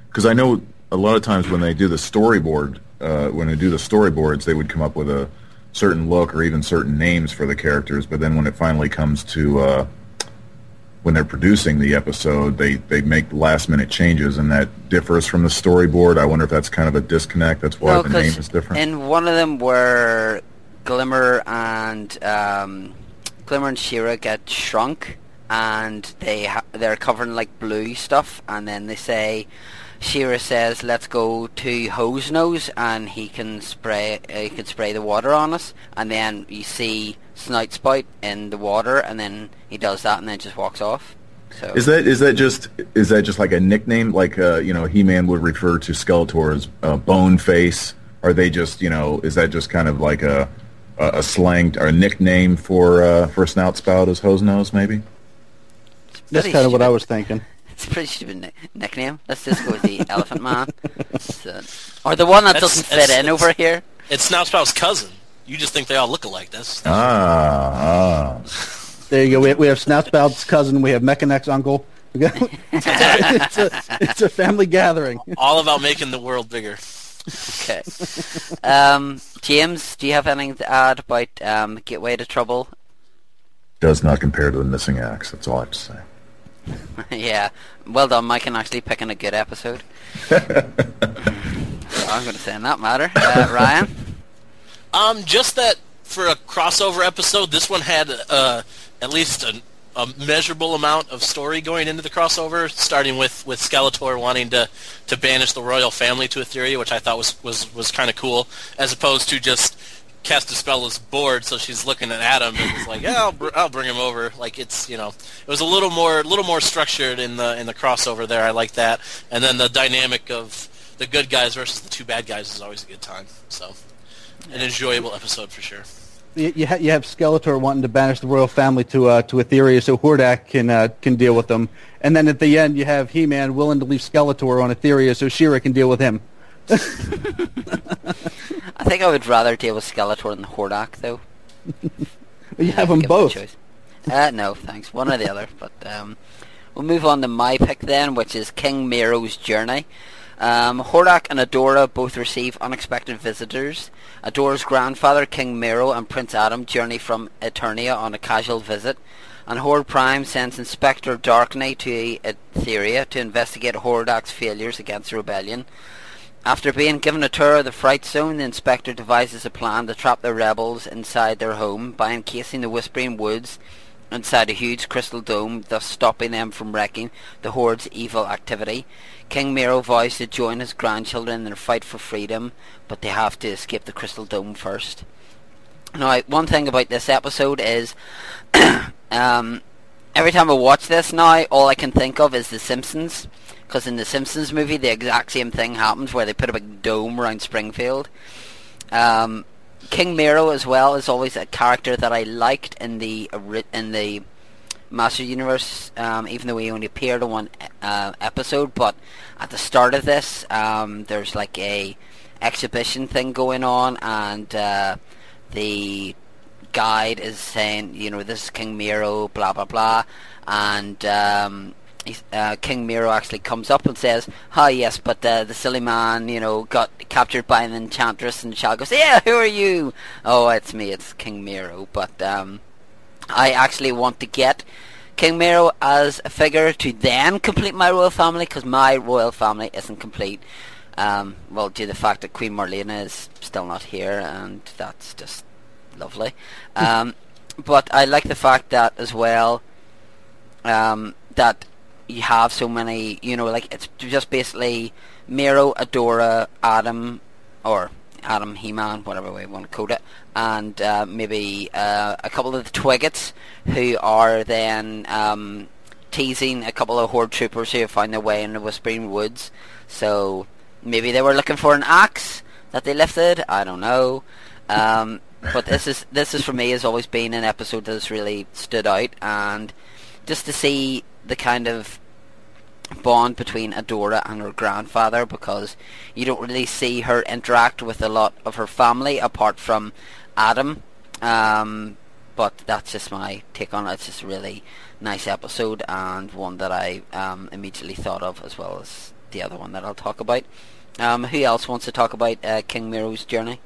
Because I know a lot of times when they do the storyboard, uh, when they do the storyboards, they would come up with a certain look or even certain names for the characters. But then when it finally comes to uh, when they're producing the episode, they, they make last minute changes, and that differs from the storyboard. I wonder if that's kind of a disconnect. That's why No, the name is different. And one of them where Glimmer and um, Glimmer and She-Ra get shrunk, and they ha- they're covered in like blue stuff, and then they say. She-Ra says, "Let's go to Hose Nose, and he can spray. Uh, he can spray the water on us." And then you see Snout Spout in the water, and then he does that, and then just walks off. So Is that is that just is that just like a nickname? Like uh, you know, He Man would refer to Skeletor as uh, Bone Face. Are they just you know? Is that just kind of like a a, a slang or a nickname for uh, for Snout Spout as Hose Nose? Maybe. That's kind of what I was thinking. It's a pretty stupid ni- nickname. Let's just go with the [laughs] Elephant Man, So- or the one that That's- doesn't fit in over here. It's Snoutspout's cousin. You just think they all look alike. That's, that's Ah, ah. There you go. We have, we have Snoutspout's cousin. We have Mekaneck's uncle. [laughs] It's, a, it's a family gathering. all about making the world bigger. Okay. Um, James, do you have anything to add about um, Gateway to Trouble? Does not compare to the Missing Axe. That's all I have to say. [laughs] yeah. Well done, Mike, and actually picking a good episode. [laughs] I'm going to say in that matter. Uh, Ryan? Um, just that for a crossover episode, this one had uh, at least a, a measurable amount of story going into the crossover, starting with, with Skeletor wanting to, to banish the royal family to Etheria, which I thought was, was, was kind of cool, as opposed to just Castaspella is bored, so she's looking at Adam and is like, "Yeah, I'll, br- I'll bring him over." Like it's you know, it was a little more a little more structured in the in the crossover there. I like that, and then the dynamic of the good guys versus the two bad guys is always a good time. So, an enjoyable episode for sure. You, you, ha- you have Skeletor wanting to banish the royal family to uh, to Etheria so Hordak can uh, can deal with them, and then at the end you have He-Man willing to leave Skeletor on Etheria so She-Ra can deal with him. [laughs] I think I would rather deal with Skeletor than Hordak, though. [laughs] You have them Give me a both. Uh, no, thanks. One or the other. But um, we'll move on to my pick then, which is King Miro's Journey. Um, Hordak and Adora both receive unexpected visitors. Adora's grandfather, King Miro, and Prince Adam journey from Eternia on a casual visit. And Horde Prime sends Inspector Darkney to Etheria to investigate Hordak's failures against the rebellion. After being given a tour of the Fright Zone, the inspector devises a plan to trap the rebels inside their home by encasing the Whispering Woods inside a huge crystal dome, thus stopping them from wrecking the Horde's evil activity. King Miro vows to join his grandchildren in their fight for freedom, but they have to escape the crystal dome first. Now, one thing about this episode is, [coughs] um, every time I watch this now, all I can think of is The Simpsons. Because in the Simpsons movie, the exact same thing happens where they put a big dome around Springfield. Um, King Miro as well is always a character that I liked in the in the Master Universe, um, even though he only appeared in one uh, episode. But at the start of this, um, there's like a exhibition thing going on, and uh, the guide is saying, you know, this is King Miro, blah blah blah, and um, uh, King Miro actually comes up and says, "Hi, yes, but uh, the silly man, you know, got captured by an enchantress." And Shal goes, "Yeah, who are you?" "Oh, it's me, it's King Miro." But um, I actually want to get King Miro as a figure to then complete my royal family because my royal family isn't complete. Um, well, due to the fact that Queen Marlena is still not here, and that's just lovely. Um, but I like the fact that as well, um, that you have so many, you know, like it's just basically Miro, Adora, Adam, or Adam, He-Man, whatever way you want to code it, and uh, maybe uh, a couple of the Twiggets who are then um, teasing a couple of Horde troopers who have found their way in the Whispering Woods. So maybe they were looking for an axe that they lifted. I don't know. Um, [laughs] but this is this is for me has always been an episode that's really stood out, and just to see the kind of bond between Adora and her grandfather because you don't really see her interact with a lot of her family apart from Adam. Um, but that's just my take on it. It's just a really nice episode and one that I um, immediately thought of as well as the other one that I'll talk about. Um, who else wants to talk about uh, King Miro's journey?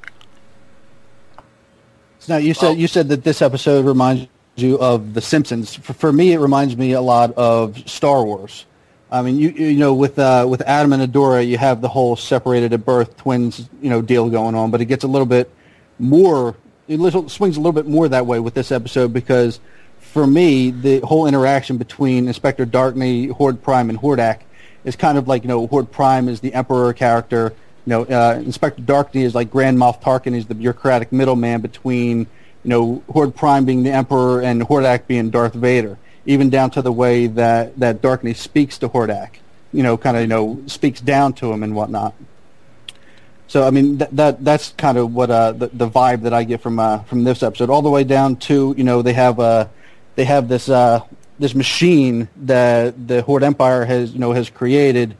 Now you said you said that this episode reminds you of The Simpsons. For, for me, it reminds me a lot of Star Wars. I mean, you you know, with uh, with Adam and Adora, you have the whole separated at birth twins, you know, deal going on, but it gets a little bit more. It little, swings a little bit more that way with this episode because, for me, the whole interaction between Inspector Darkney, Horde Prime, and Hordak is kind of like you know, Horde Prime is the Emperor character. You know, uh, Inspector Darkney is like Grand Moff Tarkin. He's the bureaucratic middleman between you know Horde Prime being the Emperor and Hordak being Darth Vader even down to the way that that Darkney speaks to Hordak. You know, kind of you know speaks down to him and whatnot. So I mean that, that that's kind of what uh, the the vibe that I get from uh, from this episode, all the way down to you know they have uh they have this uh this machine that the Horde Empire has you know has created,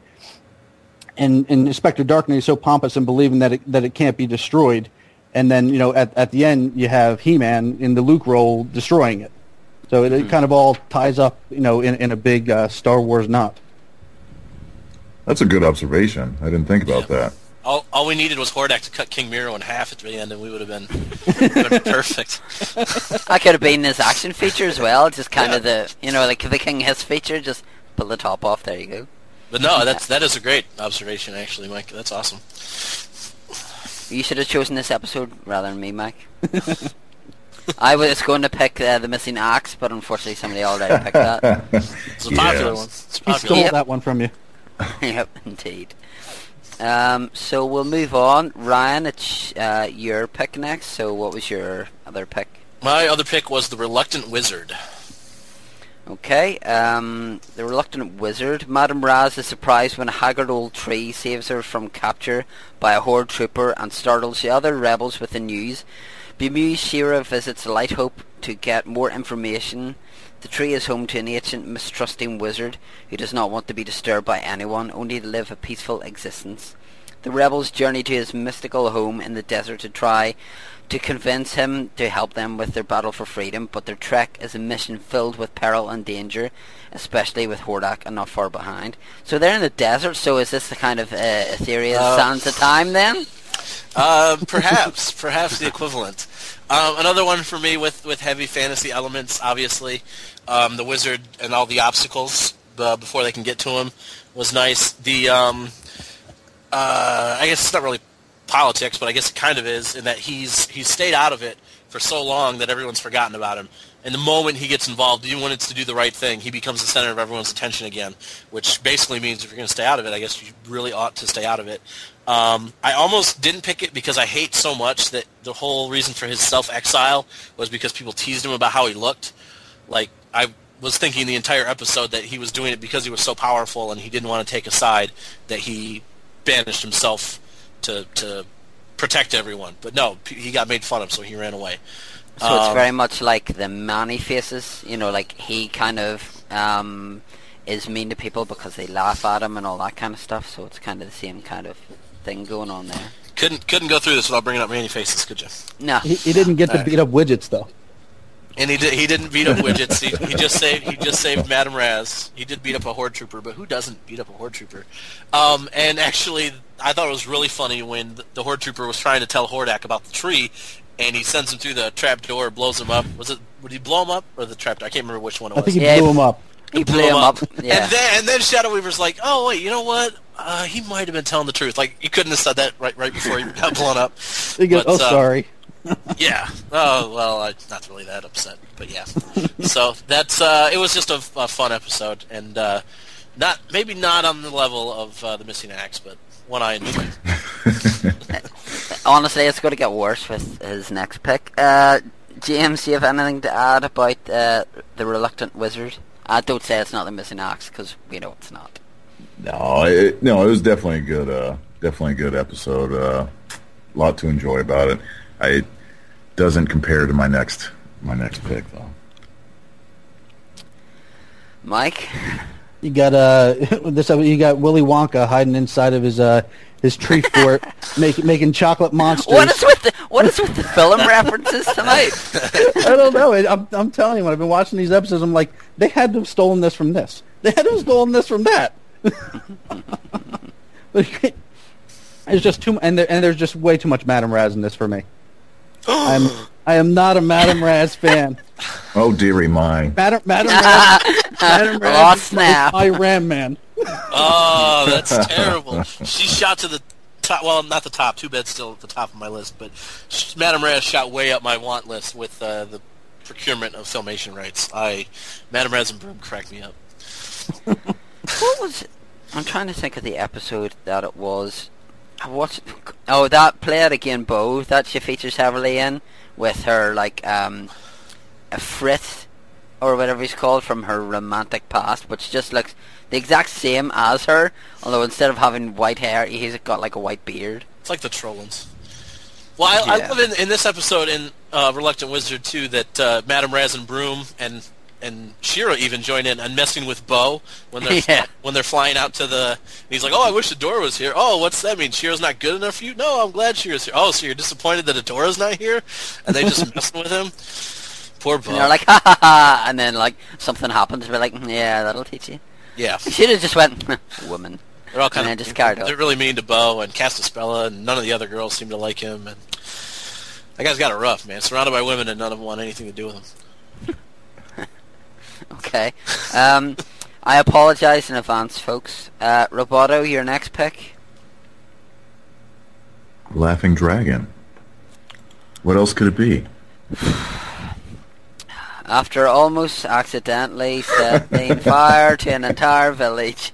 and and Inspector Darkney is so pompous in believing that it that it can't be destroyed, and then you know at at the end you have He Man in the Luke role destroying it. So it, it kind of all ties up, you know, in, in a big uh, Star Wars knot. That's a good observation. I didn't think about that. All, all we needed was Hordak to cut King Miro in half at the end, and we would have been, been [laughs] perfect. I could have been his action feature as well, just kind of the, you know, like the King Hiss feature, just pull the top off, there you go. But no, that's that is a great observation, actually, Mike. That's awesome. You should have chosen this episode rather than me, Mike. [laughs] I was going to pick uh, the missing axe, but unfortunately somebody already picked that. [laughs] It's a popular Yes. one. It's He popular. stole Yep. that one from you. [laughs] yep, indeed. Um, so we'll move on. Ryan, it's uh, your pick next. So what was your other pick? My other pick was the Reluctant Wizard. Okay, um, the reluctant wizard. Madame Razz is surprised when a haggard old tree saves her from capture by a horde trooper and startles the other rebels with the news. She-Ra visits Light Hope to get more information. The tree is home to an ancient, mistrusting wizard who does not want to be disturbed by anyone, only to live a peaceful existence. The rebels journey to his mystical home in the desert to try to convince him to help them with their battle for freedom, but their trek is a mission filled with peril and danger, especially with Hordak and not far behind. So they're in the desert, so is this the kind of uh, Ethereal Uh, Sands of Time then? Uh, perhaps, [laughs] perhaps the equivalent. Um, another one for me with, with heavy fantasy elements, obviously. Um, the wizard and all the obstacles uh, before they can get to him was nice. The um, uh, I guess it's not really politics, but I guess it kind of is in that he's he's stayed out of it for so long that everyone's forgotten about him. And the moment he gets involved, when it's to do the right thing, he becomes the center of everyone's attention again. Which basically means if you're going to stay out of it, I guess you really ought to stay out of it. Um, I almost didn't pick it because I hate so much that the whole reason for his self-exile was because people teased him about how he looked. Like I was thinking the entire episode that he was doing it because he was so powerful and he didn't want to take a side that he banished himself to to protect everyone. But no, he got made fun of, so he ran away. So it's Um, very much like the Man-E-Faces, you know, like he kind of um, is mean to people because they laugh at him and all that kind of stuff. So it's kind of the same kind of thing going on there. couldn't couldn't go through this without bringing up Man-E-Faces, could you? No, He, he didn't get to Alright. beat up widgets though. And he did, he didn't beat up widgets. He, he just saved he just saved Madame Razz. He did beat up a horde trooper, but who doesn't beat up a horde trooper? Um, and actually, I thought it was really funny when the, the horde trooper was trying to tell Hordak about the tree, and he sends him through the trap door, blows him up. Was it? Would he blow him up or the trap door? I can't remember which one it I was. think he Yeah, blew he- him up. He blew him up. Yeah. And then and then Shadow Weaver's like, oh wait, you know what? Uh, he might have been telling the truth. Like you couldn't have said that right right before he [laughs] got blown up. He goes, But, "Oh, uh, sorry." [laughs] yeah. Oh well, I'm not really that upset, but yeah. so that's uh, it was just a, a fun episode, and uh, not maybe not on the level of uh, the missing axe, but one I enjoyed. [laughs] Honestly, it's going to get worse with his next pick. Uh, James, do you have anything to add about uh, the reluctant wizard? I don't say it's not the missing axe because we know it's not. No, it, no, it was definitely a good, uh, definitely a good episode. Uh, a lot to enjoy about it. I it doesn't compare to my next my next pick though. Mike, You got uh [laughs] this you got Willy Wonka hiding inside of his uh his tree fort, [laughs] making making chocolate monsters. what is with the what is with the film references tonight? I don't know. I'm I'm telling you, when I've been watching these episodes, I'm like, they had to have stolen this from this. They had to have stolen this from that. [laughs] but it's just too, and there, and there's just way too much Madame Razz in this for me. [gasps] I'm I am not a Madame Razz fan. [laughs] Oh dearie my! Madam Madame [laughs] Razz, Madame Razz Oh, is my- snap. my Ram Man. [laughs] Oh, that's terrible. She shot to the top. Well, not the top. Too bad, still at the top of my list. But sh- Madame Razz shot way up my want list with uh, the procurement of filmation rights. I, Madame Razz and Broom cracked me up. What was? I'm trying to think of the episode that it was. I watched. Oh, that play it again, Bow. That she features heavily in with her like um, a Frith or whatever he's called from her romantic past, which just looks the exact same as her. Although instead of having white hair, he's got like a white beard. It's like the Trollans. Well, I, Yeah. I love in, in this episode in uh, Reluctant Wizard too that uh, Madame Razz and Broom and and She-Ra even join in and messing with Bow when they're [laughs] Yeah. when they're flying out to the. And he's like, "Oh, I wish Adora was here." Oh, what's that mean? She-Ra's not good enough for you? No, I'm glad She-Ra's here. Oh, so you're disappointed that Adora's not here? And they just [laughs] messing with him. Poor Bow. And they're like, ha ha ha, and then like something happens, we're like, "Mm, yeah, that'll teach you. yeah, have just went, woman. they're all kind and of just carried They're on. really mean to Bow and Castaspella, and none of the other girls seem to like him. And that guy's got it rough, man. Surrounded by women, and none of them want anything to do with him. Okay. Um, I apologize in advance, folks. Uh, Roboto, your next pick. Laughing Dragon. What else could it be? After almost accidentally setting [laughs] fire to an entire village,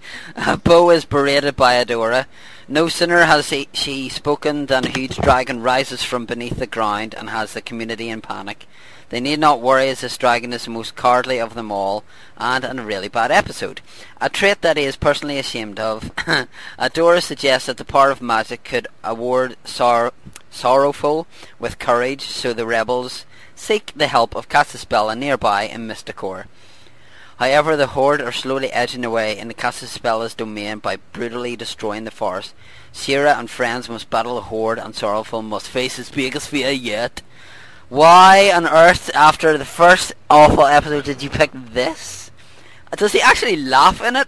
Bow is berated by Adora. No sooner has he, she spoken than a huge dragon rises from beneath the ground and has the community in panic. They need not worry as this dragon is the most cowardly of them all and in a really bad episode. A trait that he is personally ashamed of. [coughs] Adora suggests that the power of magic could award sor- sorrowful with courage so the rebels seek the help of Castaspella nearby in Mystacor. However, the Horde are slowly edging away in the Castaspella's domain by brutally destroying the forest. She-Ra and friends must battle the Horde and Sorrowful must face his biggest fear yet. Why on earth, after the first awful episode, did you pick this? Does he actually laugh in it?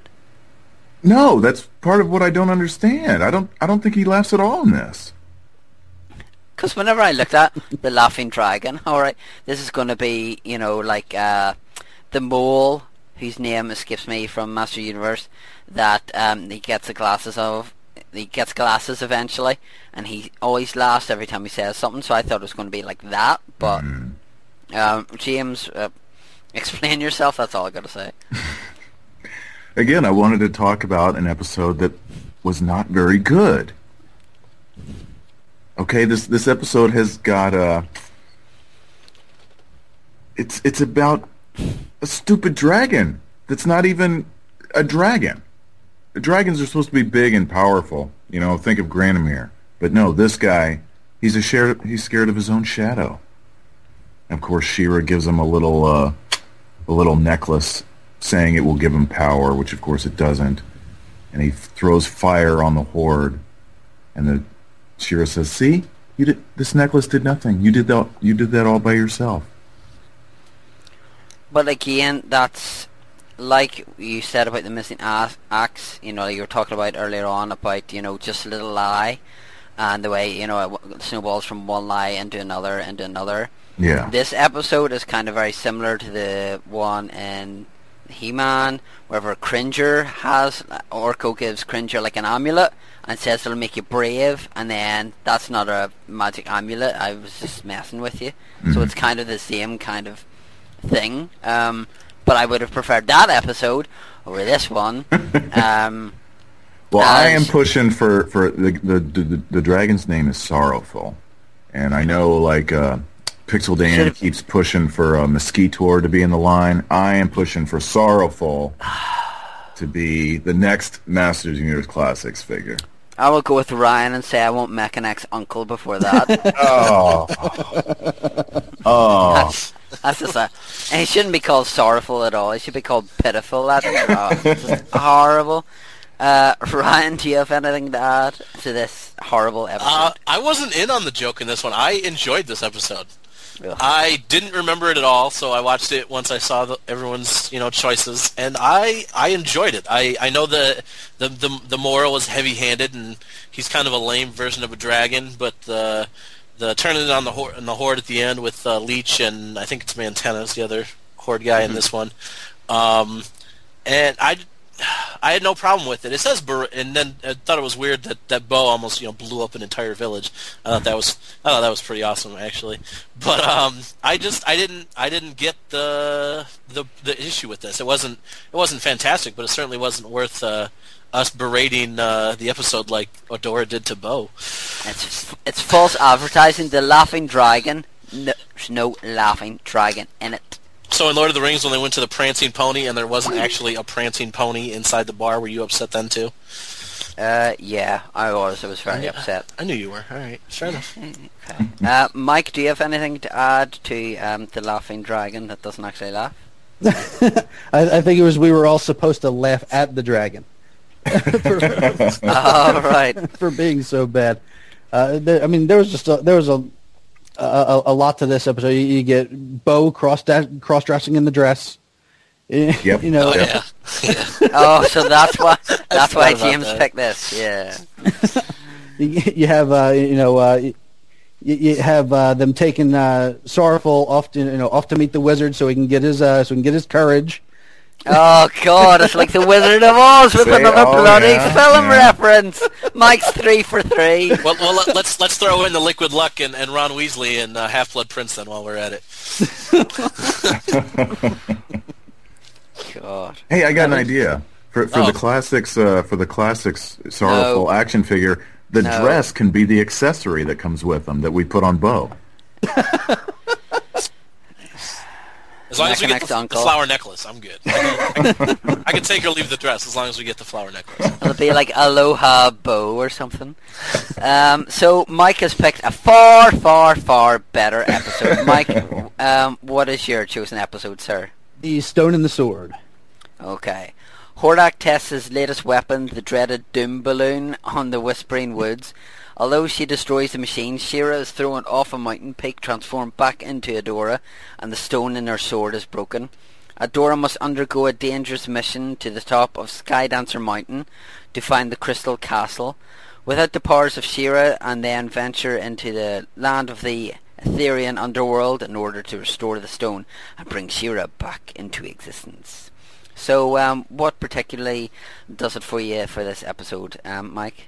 No, that's part of what I don't understand. I don't. I don't think he laughs at all in this. Because whenever I looked at the Laughing Dragon, [laughs] alright, this is going to be, you know, like uh, the mole, whose name escapes me from Master Universe, that um, he gets the glasses of. He gets glasses eventually, and he always laughs every time he says something. So I thought it was going to be like that. But um, James, uh, [laughs] explain yourself. That's all I got to say. [laughs] Again, I wanted to talk about an episode that was not very good. Okay, this this episode has got a. it's it's about a stupid dragon that's not even a dragon. The dragons are supposed to be big and powerful, you know, think of Granamyr. But no, this guy, he's a share, he's scared of his own shadow. Of course, She-Ra gives him a little uh a little necklace saying it will give him power, which of course it doesn't. And he throws fire on the horde, and the She-Ra says, "See, you did this necklace did nothing. You did that. You did that all by yourself." But again, that's like you said about the missing ax- You know, you were talking about earlier on about you know just a little lie, and the way you know it snowballs from one lie into another into another. Yeah. This episode is kind of very similar to the one in He-Man, wherever Cringer has Orko gives Cringer like an amulet, and says it'll make you brave, and then that's not a magic amulet. I was just messing with you. So it's kind of the same kind of thing. Um, but I would have preferred that episode over this one. [laughs] um, Well, I am pushing for for the the, the the dragon's name is Sorrowful, and I know like uh, Pixel Dan Should've- keeps pushing for uh, Mosquitor to be in the line. I am pushing for Sorrowful to be the next Masters Universe Classics figure. I will go with Ryan and say I want Mekaneck's uncle before that. [laughs] Oh, [laughs] oh, that's, that's just a. And he shouldn't be called sorrowful at all. He should be called pitiful. That's oh, horrible. Uh, [laughs] Ryan, do you have anything to add to this horrible episode? Uh, I wasn't in on the joke in this one. I enjoyed this episode. Ugh. I didn't remember it at all, so I watched it once I saw the, everyone's you know choices, and I I enjoyed it. I, I know the, the the the moral is heavy handed, and he's kind of a lame version of a dragon, but the the turning it on the horde, on the horde at the end with uh, Leech and I think it's Mantenna's the other horde guy in this one, um, and I. I had no problem with it. It says, ber- and then I thought it was weird that that bow almost you know blew up an entire village. I thought that was I thought that was pretty awesome actually. But um, I just I didn't I didn't get the the the issue with this. It wasn't it wasn't fantastic, but it certainly wasn't worth uh, us berating uh, the episode like Adora did to Bow. It's it's false advertising. The laughing dragon. No, there's no laughing dragon in it. So in Lord of the Rings, when they went to the prancing pony and there wasn't actually a prancing pony inside the bar, were you upset then too? Uh, yeah, I was. I was very Yeah. upset. I knew you were. All right, fair enough. [laughs] Okay. Uh, Mike, do you have anything to add to um, the laughing dragon that doesn't actually laugh? [laughs] I, I think it was we were all supposed to laugh at the dragon All right. [laughs] for being so bad. Uh, there, I mean, there was just a, there was a, a a lot to this episode. You, you get Bow cross cross dressing in the dress. [laughs] Yep. You know, Oh yeah. [laughs] Oh, so that's why that's why forgot James that. picked this. Yeah. you, you have uh, you know uh, you, you have uh, them taking uh, Sorrowful off to you know off to meet the wizard so he can get his uh, so he can get his courage. Oh God, it's like the Wizard of Oz with [laughs] See? another Oh, bloody yeah, film yeah. reference. Mike's three for three. [laughs] well, well, let- let's let's throw in the Liquid Luck and, and Ron Weasley and uh, Half Blood Prince then while we're at it. God. hey, I got an idea for for Oh. the classics uh, for the classics Sorrowful No. action figure. The No. dress can be the accessory that comes with them that we put on Bow. [laughs] As long as we get the, the flower necklace, I'm good. I [laughs] can, I can take or leave the dress as long as we get the flower necklace. It'll be like Aloha Bow or something. Um, so Mike has picked a far, far, far better episode. Mike, um, what is your chosen episode, sir? The stone and the sword. Okay. Hordak tests his latest weapon, the dreaded Doom Balloon, on the Whispering Woods. Although she destroys the machine, She-Ra is thrown off a mountain peak, transformed back into Adora, and the stone in her sword is broken. Adora must undergo a dangerous mission to the top of Skydancer Mountain to find the Crystal Castle. Without the powers of She-Ra, and then venture into the land of the Etherian underworld in order to restore the stone and bring She-Ra back into existence. So, um, what particularly does it for you for this episode, um, Mike?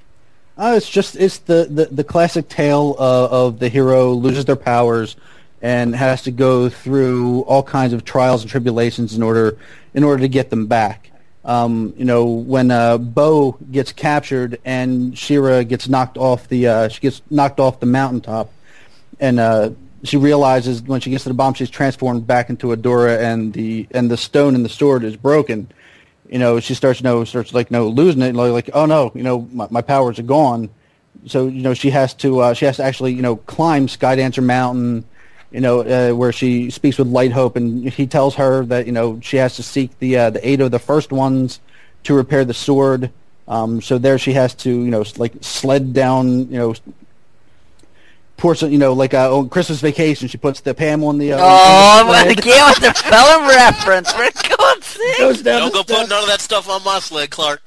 Uh, it's just it's the, the, the classic tale uh, of the hero loses their powers and has to go through all kinds of trials and tribulations in order in order to get them back. Um, you know, when uh, Bow gets captured and She-Ra gets knocked off the uh, she gets knocked off the mountaintop, and uh, she realizes when she gets to the bomb she's transformed back into Adora and the and the stone in the sword is broken you know, she starts, you know, starts like, you no, losing it, like, like, oh no, you know, my, my powers are gone. So, you know, she has to, uh, she has to actually, you know, climb Skydancer Mountain, you know, uh, where she speaks with Light Hope, and he tells her that, you know, she has to seek the uh, the aid of the first ones to repair the sword. Um, so there she has to, you know, like sled down, you know, pour some, you know, like uh, on Christmas Vacation, she puts the Pam on the. Uh, Oh, on the well, sled. again with the film reference, for God's [laughs] sake! Goes down Don't go steps. putting none of that stuff on my sled, Clark.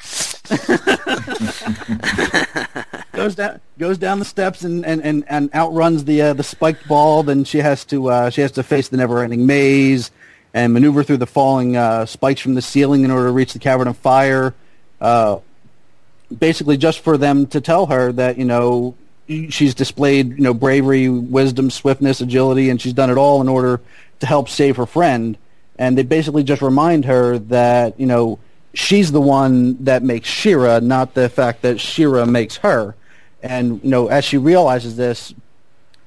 [laughs] goes down goes down the steps and, and, and, and outruns the uh, the spiked ball. Then she has to uh, she has to face the never ending maze and maneuver through the falling uh, spikes from the ceiling in order to reach the cavern of fire. Uh, basically just for them to tell her that you know she's displayed you know bravery, wisdom, swiftness, agility, and she's done it all in order to help save her friend. And they basically just remind her that you know she's the one that makes She-Ra, not the fact that She-Ra makes her. And you know, as she realizes this,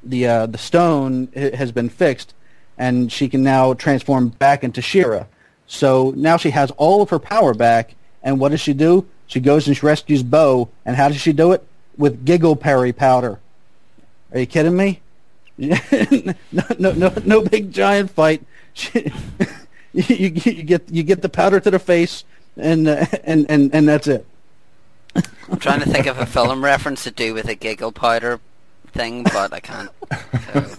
the uh, the stone has been fixed, and she can now transform back into She-Ra. So now she has all of her power back. And what does she do? She goes and she rescues Bow. And how does she do it? With Giggle Perry powder. Are you kidding me? [laughs] no, no, no, no big giant fight. [laughs] You, you, you get you get the powder to the face, and uh, and and and that's it. I'm trying to think of a film [laughs] reference to do with a giggle powder thing, but I can't. So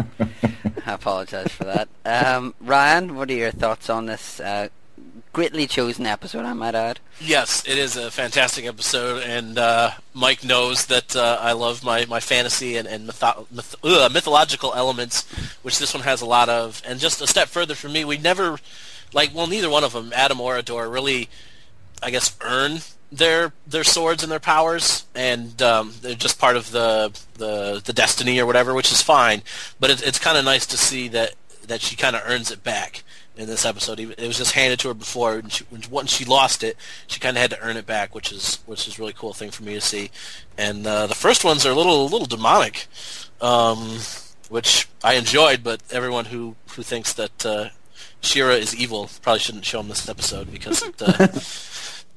I apologize for that. Um, Ryan, what are your thoughts on this uh, greatly chosen episode? I might add. Yes, it is a fantastic episode, and uh, Mike knows that uh, I love my, my fantasy and, and mytho- myth- ugh, mythological elements, which this one has a lot of. And just a step further for me, we never, like, well, neither one of them, Adam or Adora, really, I guess, earn their their swords and their powers, and um, they're just part of the, the the destiny or whatever, which is fine. But it, it's kind of nice to see that that she kind of earns it back in this episode. It was just handed to her before, and she, once she lost it, she kind of had to earn it back, which is which is really cool thing for me to see. And uh, the first ones are a little a little demonic, um, which I enjoyed. But everyone who who thinks that uh, She-Ra is evil probably shouldn't show them this episode because it. Uh, [laughs]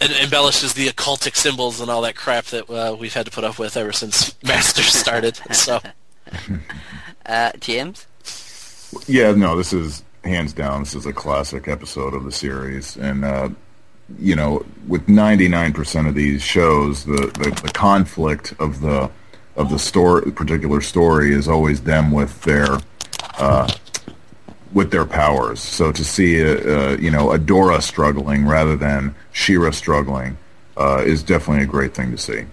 it embellishes the occultic symbols and all that crap that uh, we've had to put up with ever since [laughs] Masters started. So, [laughs] uh, James, Yeah, no, this is hands down. This is a classic episode of the series, and uh, you know, with ninety nine percent of these shows, the, the the conflict of the of the story, particular story, is always them with their uh, with their powers. So to see, uh, uh, you know, Adora struggling rather than She-Ra struggling uh, is definitely a great thing to see.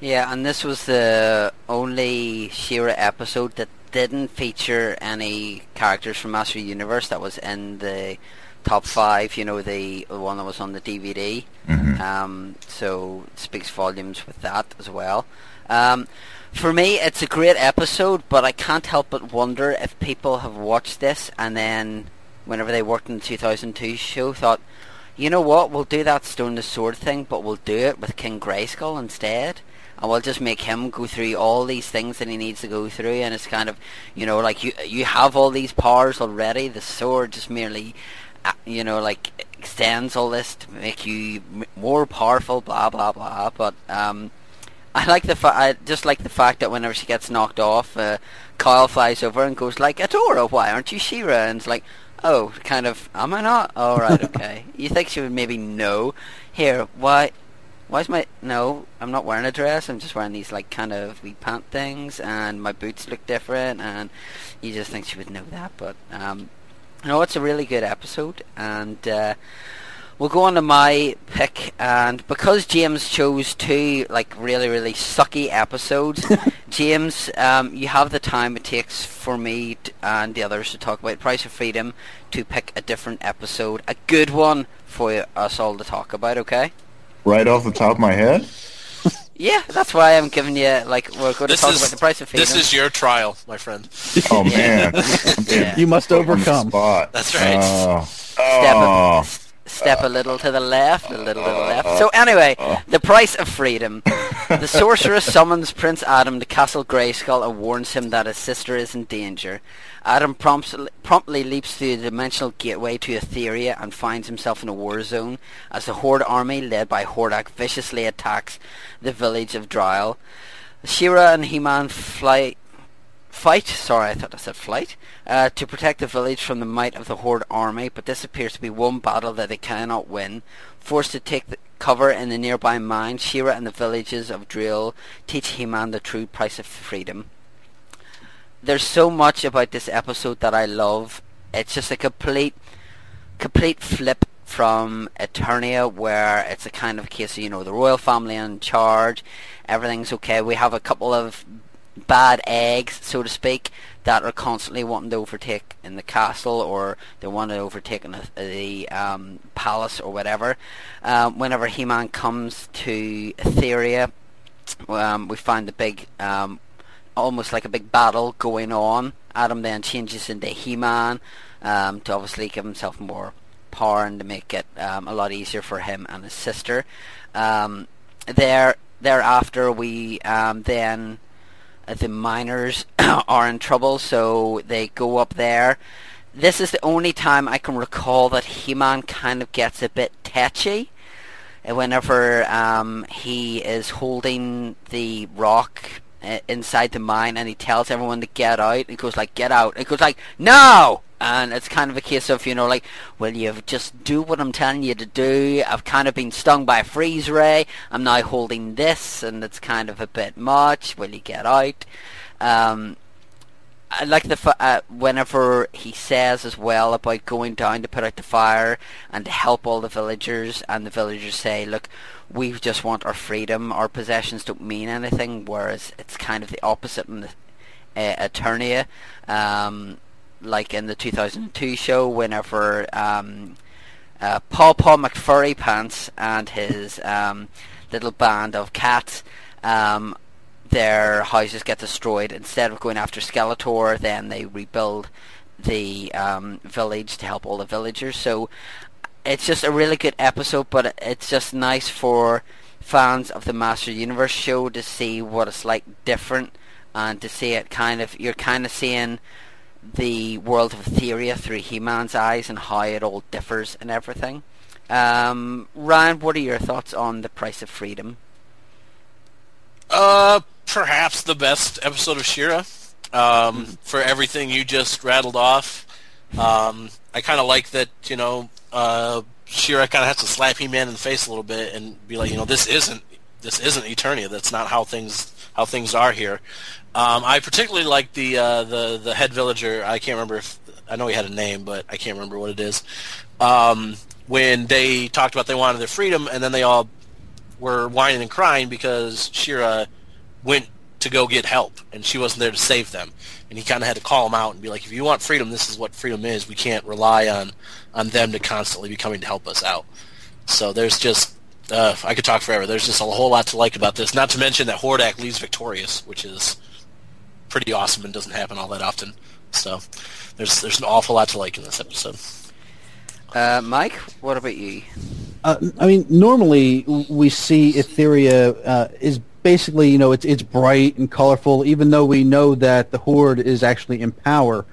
Yeah, and this was the only She-Ra episode that didn't feature any characters from Master Universe that was in the top five. You know, the, the one that was on the DVD. Mhm. Um, so speaks volumes with that as well. Um, for me, it's a great episode, but I can't help but wonder if people have watched this and then, whenever they worked in the 2002 show, thought, you know what, we'll do that Stone the Sword thing, but we'll do it with King Grayskull instead. And we'll just make him go through all these things that he needs to go through, and it's kind of, you know, like you you have all these powers already. The sword just merely, uh, you know, like extends all this to make you more powerful. Blah blah blah. But um, I like the fa- I just like the fact that whenever she gets knocked off, uh, Kowl flies over and goes like, "Adora, why aren't you She-Ra?" And it's like, "Oh, kind of, am I not? All right, okay." [laughs] you think she would maybe know? Here, why? Why's my no? I'm not wearing a dress. I'm just wearing these like kind of wee pant things, and my boots look different. And you just think she would know that, but um, no, it's a really good episode, and uh, we'll go on to my pick. And because James chose two like really really sucky episodes, [laughs] James, um, you have the time it takes for me t- and the others to talk about Price of Freedom to pick a different episode, a good one for us all to talk about. Okay. Right off the top of my head, Yeah, that's why I'm giving you like we're going to This talk is- about the price of freedom. this is your trial, my friend. [laughs] oh man, [laughs] Yeah. You must Put on the overcome. spot. That's right. Uh, oh. step Oh. Step a little to the left, a little to the left. So uh, uh, anyway, uh, the price of freedom. The sorceress [laughs] summons Prince Adam to Castle Grayskull and warns him that his sister is in danger. Adam promptly, promptly leaps through the dimensional gateway to Etheria and finds himself in a war zone as the Horde army, led by Hordak, viciously attacks the village of Dryal. She-Ra and He-Man fly fight, sorry, I thought I said flight, uh, to protect the village from the might of the Horde army, but this appears to be one battle that they cannot win. Forced to take cover in the nearby mine, She-Ra and the villages of Drill teach He-Man the true price of freedom. There's so much about this episode that I love. It's just a complete, complete flip from Eternia, where it's a kind of case of, you know, the royal family in charge, everything's okay. We have a couple of bad eggs, so to speak, that are constantly wanting to overtake in the castle or they want to overtake in the, the um, palace or whatever. Um, whenever He-Man comes to Etheria, um, we find the big, um, almost like a big battle going on. Adam then changes into He-Man um, to obviously give himself more power and to make it um, a lot easier for him and his sister. There, thereafter, we then the miners [coughs] are in trouble, so they go up there. This is the only time I can recall that He-Man kind of gets a bit tetchy. Uh, Whenever um, he is holding the rock uh, inside the mine and he tells everyone to get out, he goes like, "Get out!" It goes like, "No!" And it's kind of a case of you know like, "Will you just do what I'm telling you to do?" I've kind of been stung by a freeze ray. I'm now holding this, and it's kind of a bit much. Will you get out? Um, I like the uh, whenever he says as well about going down to put out the fire and to help all the villagers, and the villagers say, "Look, we just want our freedom. Our possessions don't mean anything." Whereas it's kind of the opposite in the uh, Eternia, um, like in the 2002 show, whenever um, uh, Paul Paul McFurry Pants and his [laughs] um, little band of cats. Um, their houses get destroyed. Instead of going after Skeletor, then they rebuild the um, village to help all the villagers. So it's just a really good episode, but it's just nice for fans of the Master Universe show to see what it's like different and to see it kind of you're kind of seeing the world of Etheria through He-Man's eyes and how it all differs and everything. Um, Ryan, what are your thoughts on the Price of Freedom? Uh, perhaps the best episode of She-Ra. Um, for everything you just rattled off, um, I kind of like that. You know, uh, She-Ra kind of has to slap He-Man in the face a little bit and be like, you know, this isn't this isn't Eternia. That's not how things how things are here. Um, I particularly like the uh, the the head villager. I can't remember if I know he had a name, but I can't remember what it is. Um, when they talked about they wanted their freedom, and then they all were whining and crying because She-Ra went to go get help, and she wasn't there to save them. And he kind of had to call them out and be like, "If you want freedom, this is what freedom is. We can't rely on on them to constantly be coming to help us out." So there's just uh, I could talk forever. There's just a whole lot to like about this. Not to mention that Hordak leaves victorious, which is pretty awesome and doesn't happen all that often. So there's there's an awful lot to like in this episode. Uh, Mike, what about you? Uh, I mean, normally we see Etheria uh, is basically, you know, it's it's bright and colorful, even though we know that the Horde is actually in power.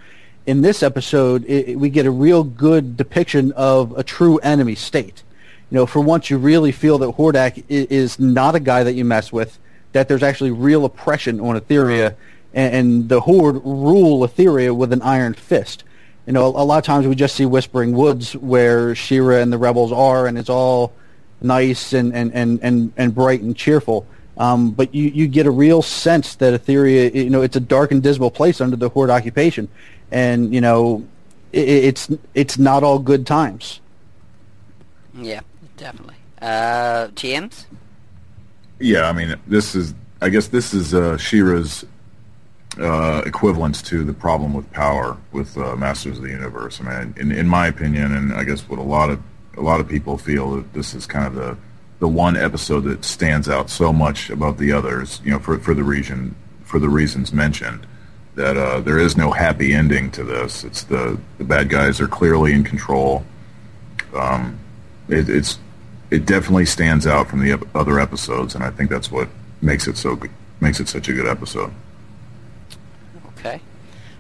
In this episode, it, it- we get a real good depiction of a true enemy state. You know, for once, you really feel that Hordak i- is not a guy that you mess with. That there's actually real oppression on Etheria, and, and the Horde rule Etheria with an iron fist. You know, a lot of times we just see Whispering Woods where She-Ra and the rebels are, and it's all nice and, and, and, and, and bright and cheerful. Um, but you, you get a real sense that Etheria, you know, it's a dark and dismal place under the Horde occupation. And, you know, it, it's, it's not all good times. Yeah, definitely. Uh, James? Yeah, I mean, this is. I guess this is uh, She-Ra's uh, equivalence to the problem with power with uh, Masters of the Universe. I mean, in, in my opinion, and I guess what a lot of a lot of people feel that this is kind of the the one episode that stands out so much above the others. You know, for for the reason for the reasons mentioned. That uh, there is no happy ending to this. It's the the bad guys are clearly in control. Um, it, it's it definitely stands out from the other episodes, and I think that's what makes it so makes it such a good episode.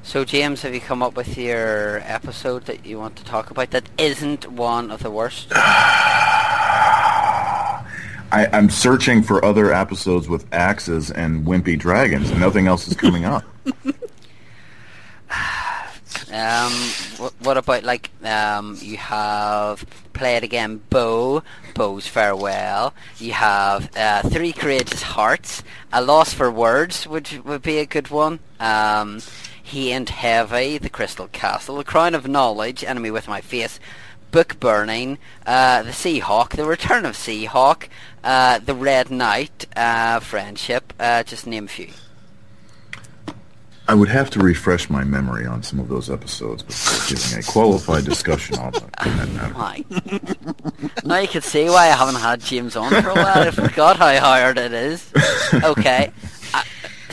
So, James, have you come up with your episode that you want to talk about that isn't one of the worst? [sighs] I, I'm searching for other episodes with axes and wimpy dragons, and nothing else is coming up. [laughs] Um, what, what about like um, you have play it again, Bow, Bow's farewell. You have uh, three courageous hearts, a loss for words, which would be a good one. Um, he and Heavy, the Crystal Castle, the Crown of Knowledge, Enemy with My Face, Book Burning, uh, the Seahawk, the Return of Seahawk, uh, the Red Knight, uh, Friendship, uh, just name a few. I would have to refresh my memory on some of those episodes before giving a qualified discussion on them. on that matter. [laughs] My. now you can see why I haven't had James on for a while. I forgot how hard it is. Okay.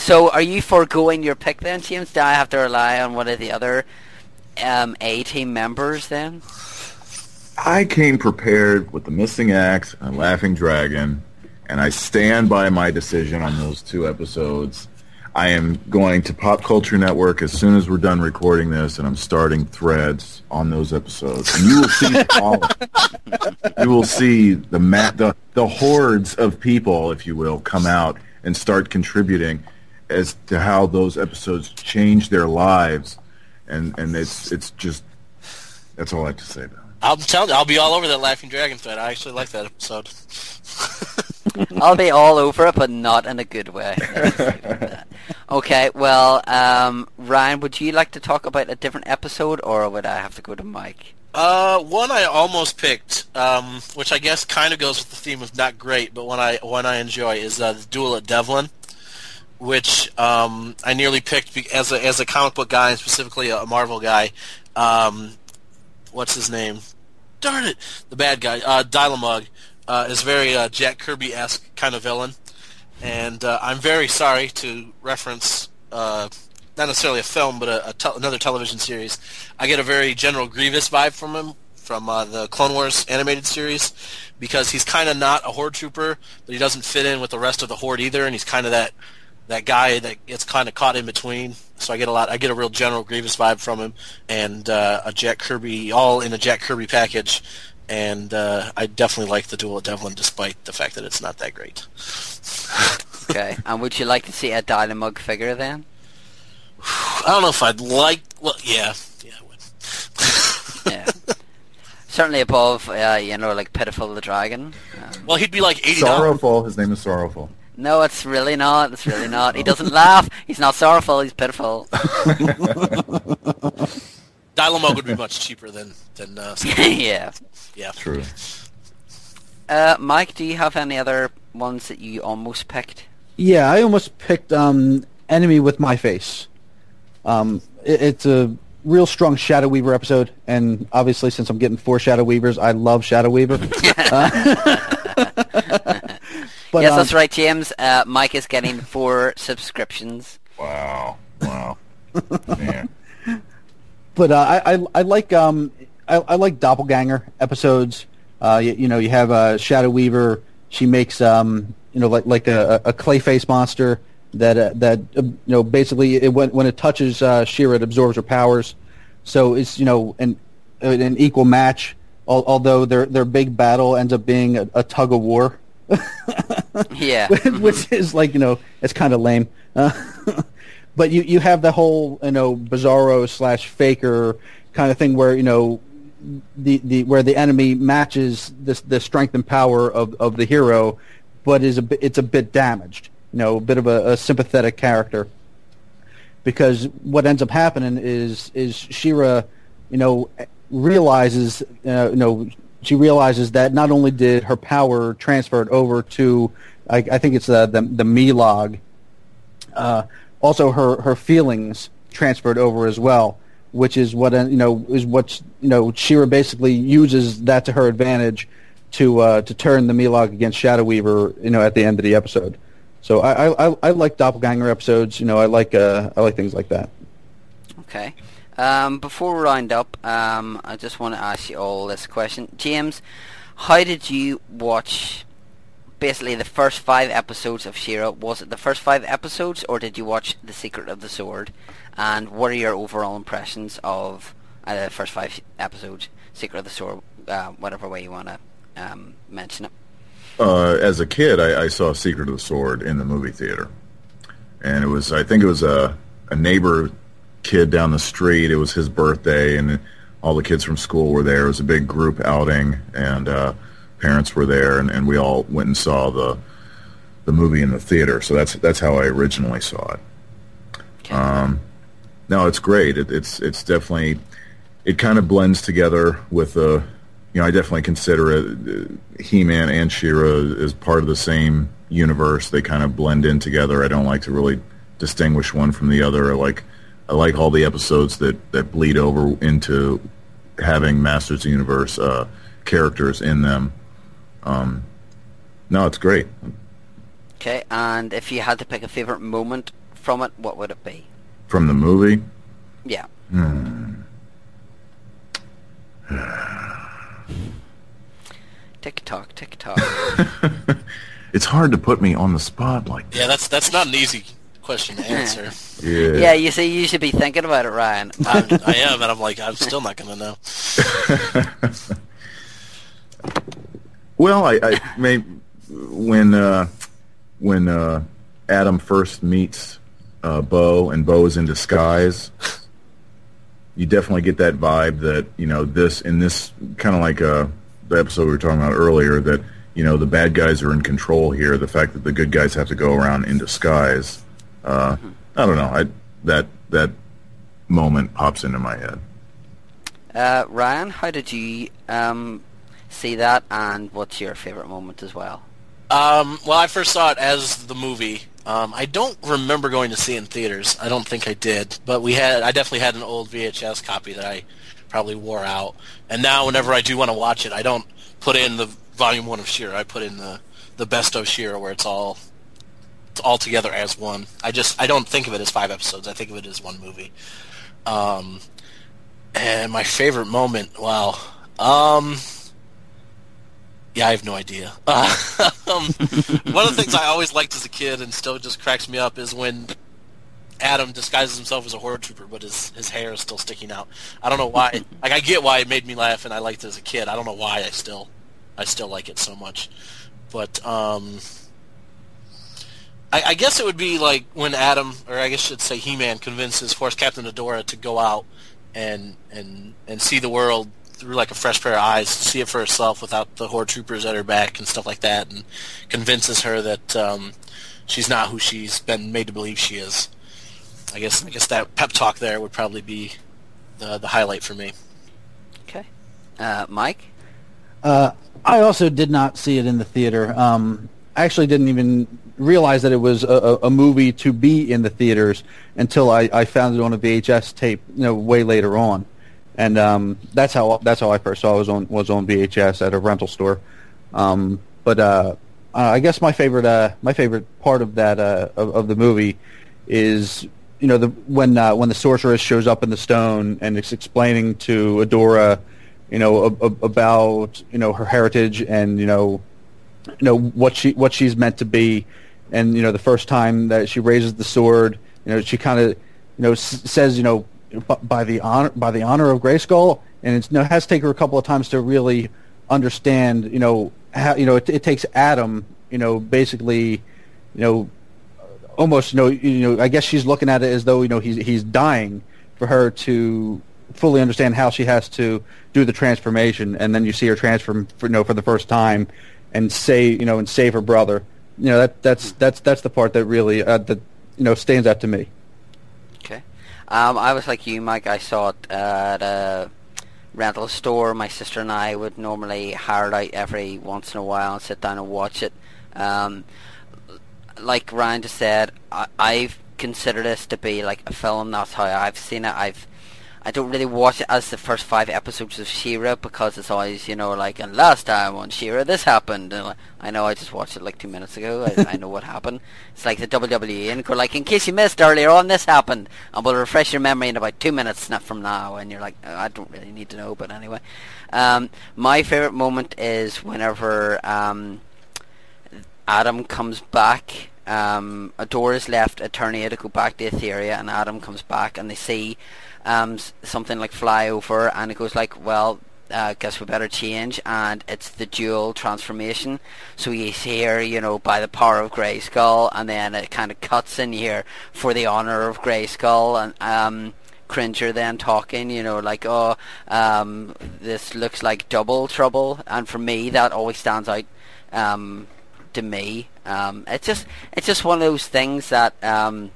So are you foregoing your pick then, James? Do I have to rely on one of the other um, A team members then? I came prepared with the missing axe and laughing dragon, and I stand by my decision on those two episodes. I am going to Pop Culture Network as soon as we're done recording this, and I'm starting threads on those episodes. And you will see all. you will see the ma- the the hordes of people, if you will, come out and start contributing as to how those episodes change their lives, and and it's it's just that's all I have to say about it. I'm telling you, I'll be all over that Laughing Dragon thread. I actually like that episode. [laughs] I'll be all over it, but not in a good way. [laughs] okay, well, um, Ryan, would you like to talk about a different episode, or would I have to go to Mike? Uh, one I almost picked, um, which I guess kind of goes with the theme of not great, but one I one I enjoy is uh, the Duel at Devlin, which um, I nearly picked as a as a comic book guy and specifically a Marvel guy. Um, what's his name? Darn it, the bad guy, uh, uh, is very uh, Jack Kirby esque kind of villain, and uh, I'm very sorry to reference. Uh, not necessarily a film, but a, a tel- another television series. I get a very General Grievous vibe from him, from uh, the Clone Wars animated series, because he's kind of not a Horde trooper, but he doesn't fit in with the rest of the Horde either, and he's kind of that that guy that gets kind of caught in between. So I get a lot. I get a real General Grievous vibe from him, and uh, a Jack Kirby, all in a Jack Kirby package. And uh, I definitely like the Duel of Devlin, despite the fact that it's not that great. [laughs] Okay, and would you like to see a Dylamug figure then? [sighs] I don't know if I'd like. Well, yeah, yeah, I would. Yeah. [laughs] Certainly above, uh, you know, like Pitiful the Dragon. Um, Well, he'd be like eighty. Sorrowful. His name is Sorrowful. No, it's really not. It's really not. He doesn't laugh. He's not sorrowful. He's pitiful. [laughs] Dynamo would be much cheaper than than. Uh, [laughs] yeah. yeah. True. Uh, Mike, do you have any other ones that you almost picked? Yeah, I almost picked um, Enemy with My Face. Um, it, it's a real strong Shadow Weaver episode, and obviously, since I'm getting four Shadow Weavers, I love Shadow Weaver. Uh, [laughs] but, yes, um, that's right, James. Uh, Mike is getting four [laughs] subscriptions. Wow. Wow. Man. [laughs] but uh, I, I I like um I, I like doppelganger episodes. Uh, you, you know, you have uh, Shadow Weaver. She makes um you know like like a, a clayface monster that uh, that uh, you know basically it, when when it touches uh, She-Ra, it absorbs her powers. So it's you know an an equal match. al- Although their their big battle ends up being a, a tug of war. [laughs] Yeah. [laughs] which is like you know it's kind of lame. Uh, [laughs] but you you have the whole you know bizarro slash faker kind of thing where you know the the where the enemy matches this the strength and power of of the hero, but is a it's a bit damaged. You know, a bit of a, a sympathetic character. Because what ends up happening is is She-Ra, you know, realizes uh, you know she realizes that not only did her power transferred over to I, I think it's the the, the Milog, uh, also her her feelings transferred over as well, which is what uh, you know is what you know She-Ra basically uses that to her advantage to uh, to turn the Milog against Shadow Weaver, you know, at the end of the episode. So I, I- I like doppelganger episodes. You know, I like uh, I like things like that. Okay. Um, before we round up, um, I just want to ask you all this question. James, how did you watch basically the first five episodes of She-Ra? Was it the first five episodes, or did you watch The Secret of the Sword? And what are your overall impressions of uh, the first five episodes, Secret of the Sword, uh, whatever way you want to um, mention it? Uh, as a kid, I, I saw Secret of the Sword in the movie theater, and it was I think it was a a neighbor kid down the street. It was his birthday, and all the kids from school were there. It was a big group outing, and uh, parents were there, and, and we all went and saw the the movie in the theater. So that's that's how I originally saw it. Um, no, it's great. It, it's it's definitely it kind of blends together with the you know I definitely consider it uh, He-Man and She-Ra as part of the same universe. They kind of blend in together. I don't like to really distinguish one from the other. Like I like all the episodes that that bleed over into having Masters of the Universe uh, characters in them. Um, no, it's great. Okay, and if you had to pick a favorite moment from it, what would it be? From the movie, Yeah. hmm. Tick tock, tick tock. [laughs] it's hard to put me on the spot like That. Yeah, that's that's not an easy question to answer. [laughs] yeah. yeah, you see, you should be thinking about it, Ryan. [laughs] I'm, I am, and I'm like, I'm still not gonna know. [laughs] Well, I, I may when uh, when uh, Adam first meets uh, Bow and Bow is in disguise, you definitely get that vibe that you know this in this kind of like uh, the episode we were talking about earlier that you know the bad guys are in control here. The fact that the good guys have to go around in disguise, uh, I don't know. I that that moment pops into my head. Uh, Ryan, how did you um, see that, and what's your favorite moment as well? Um, well, I first saw it as the movie. Um, I don't remember going to see it in theaters. I don't think I did, but we had. I definitely had an old VHS copy that I probably wore out. And now, whenever I do want to watch it, I don't put in the volume one of Sheer. I put in the the best of Sheer, where it's all it's all together as one. I just I don't think of it as five episodes. I think of it as one movie. Um, and my favorite moment, wow. Um, yeah, I have no idea. Uh, [laughs] um, one of the things I always liked as a kid and still just cracks me up is when Adam disguises himself as a horde trooper, but his his hair is still sticking out. I don't know why. [laughs] like I get why it made me laugh, and I liked it as a kid. I don't know why I still I still like it so much. But um, I, I guess it would be like when Adam, or I guess I should say He-Man, convinces Force Captain Adora to go out and and and see the world through like a fresh pair of eyes, see it for herself without the horde troopers at her back and stuff like that, and convinces her that um, she's not who she's been made to believe she is. I guess I guess that pep talk there would probably be the the highlight for me. Okay, uh, Mike. Uh, I also did not see it in the theater. Um, I actually didn't even realize that it was a, a, movie to be in the theaters until I, I found it on a VHS tape, you know, way later on, and um, that's how that's how I first saw it was on was on VHS at a rental store. Um, but uh, I guess my favorite uh, my favorite part of that uh, of, of the movie is you know the when uh, when the sorceress shows up in the stone and it's explaining to Adora you know ab- ab- about you know her heritage and you know you know what she what she's meant to be and you know the first time that she raises the sword you know she kind of you know s- says you know by the honor by the honor of Grayskull and it's you know, it has to take her a couple of times to really understand you know how you know it, it takes Adam you know basically you know almost you know you know I guess she's looking at it as though you know he's he's dying for her to fully understand how she has to do the transformation and then you see her transform for, you know for the first time and say you know and save her brother you know that that's that's that's the part that really uh, that you know stands out to me Okay. Um, I was like you, Mike. I saw it at a rental store. My sister and I would normally hire it out every once in a while and sit down and watch it. Um, like Ryan just said, I, I've considered this to be like a film. That's how I've seen it. I've I don't really watch it as the first five episodes of She-Ra because it's always you know like and last time on She-Ra this happened. And I know I just watched it like two minutes ago. I, I know what happened. It's like the WWE and go like in case you missed earlier on this happened and we'll refresh your memory in about two minutes from now and you're like "Oh, I don't really need to know but anyway. Um, my favorite moment is whenever um, Adam comes back. Um, Adora's left Eternia to go back to Etheria, and Adam comes back, and they see um, something like fly over, and it goes like, "Well, uh, guess we better change." And it's the dual transformation. So you hear, you know, by the power of Grayskull, and then it kind of cuts in here for the honor of Grayskull, and um, Cringer then talking, you know, like, oh, um, this looks like double trouble, and for me, that always stands out um, to me. Um, it's just, it's just one of those things that um,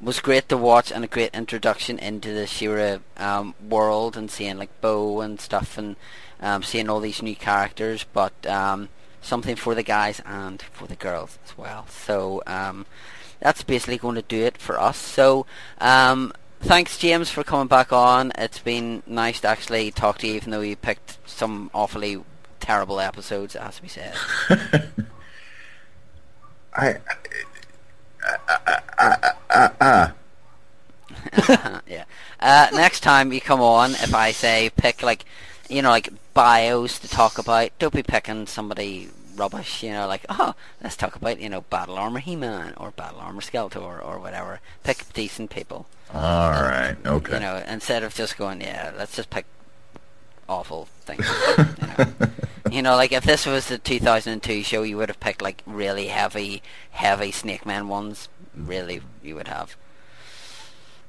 was great to watch and a great introduction into the She-Ra um, world and seeing like Bow and stuff and um, seeing all these new characters, but um, something for the guys and for the girls as well. So um, that's basically going to do it for us. So, um, thanks James for coming back on. It's been nice to actually talk to you, even though you picked some awfully terrible episodes. It has to be said. [laughs] I, I, I, I, yeah. Uh, next time you come on, if I say pick like, you know, like bios to talk about, don't be picking somebody rubbish. You know, like oh, let's talk about you know Battle Armor He-Man or Battle Armor Skeletor or whatever. Pick decent people. All right. Okay. You know, instead of just going, yeah, let's just pick awful things. [laughs] you, know. You know, like if this was the 2002 show, you would have picked like really heavy, heavy Snake Man ones. Really, you would have.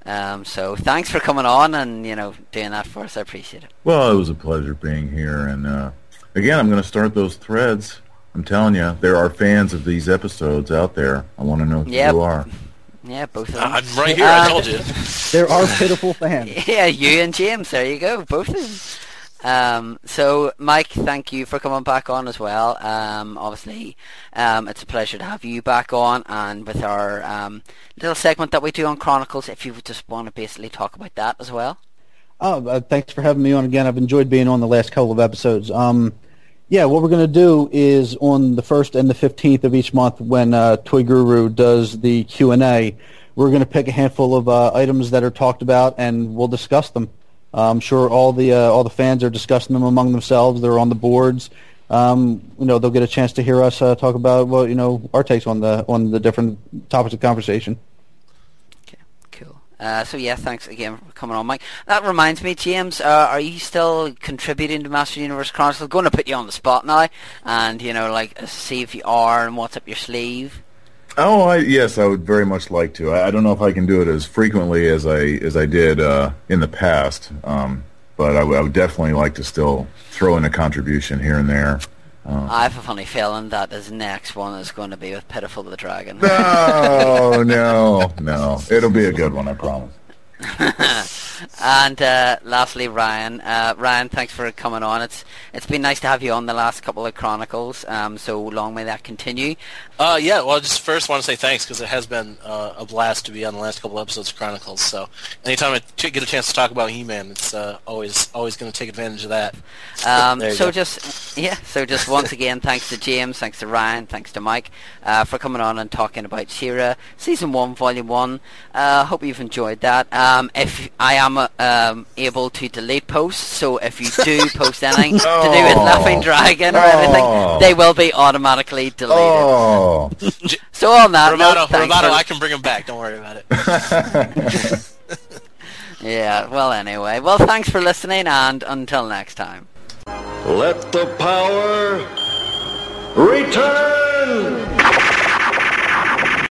Um, so thanks for coming on and you know doing that for us. I appreciate it. Well, it was a pleasure being here, and uh, again, I'm going to start those threads. I'm telling you, there are fans of these episodes out there. I want to know who Yep. you are. Yeah, both of them. I'm right here. I Um, told you. There are pitiful fans. [laughs] Yeah, you and James. There you go, both of them. Um, so, Mike, thank you for coming back on as well. Um, obviously, um, it's a pleasure to have you back on, and with our um, little segment that we do on Chronicles, if you just want to basically talk about that as well. Oh, uh, thanks for having me on again. I've enjoyed being on the last couple of episodes. Um, yeah, what we're going to do is on the first and the fifteenth of each month, when uh, Toy Guru does the Q and A, we're going to pick a handful of uh, items that are talked about, and we'll discuss them. I'm sure all the uh, all the fans are discussing them among themselves. They're on the boards. Um, you know, they'll get a chance to hear us uh, talk about well, you know, our takes on the on the different topics of conversation. Okay, cool. Uh, so yeah, thanks again for coming on, Mike. That reminds me, James, uh, are you still contributing to Master Universe Chronicles? Going to put you on the spot now, and you know, like see if you are and what's up your sleeve. Oh, I, yes, I would very much like to. I, I don't know if I can do it as frequently as I as I did uh, in the past, um, but I, would- would definitely like to still throw in a contribution here and there. Uh, I have a funny feeling that his next one is going to be with Pitiful the Dragon. no, [laughs] no, no. It'll be a good one, I promise. [laughs] and uh, lastly, Ryan. Uh, Ryan, thanks for coming on. It's it's been nice to have you on the last couple of Chronicles. Um, so long may that continue. Uh, yeah, well, I just first want to say thanks because it has been uh, a blast to be on the last couple episodes of Chronicles. So anytime I t- get a chance to talk about He-Man, it's uh, always always going to take advantage of that. Um, so go. just yeah, so just once again, thanks to James, thanks to Ryan, thanks to Mike uh, for coming on and talking about She-Ra season one, volume one. Uh, hope you've enjoyed that. Um, if I am uh, um, able to delete posts, so if you do [laughs] post anything to do with Oh. Laughing Dragon or Oh. anything, they will be automatically deleted. Oh, So on that Romato, note, thanks for- I can bring him back. Don't worry about it. [laughs] yeah. Well, anyway, well, thanks for listening, and until next time. Let the power return!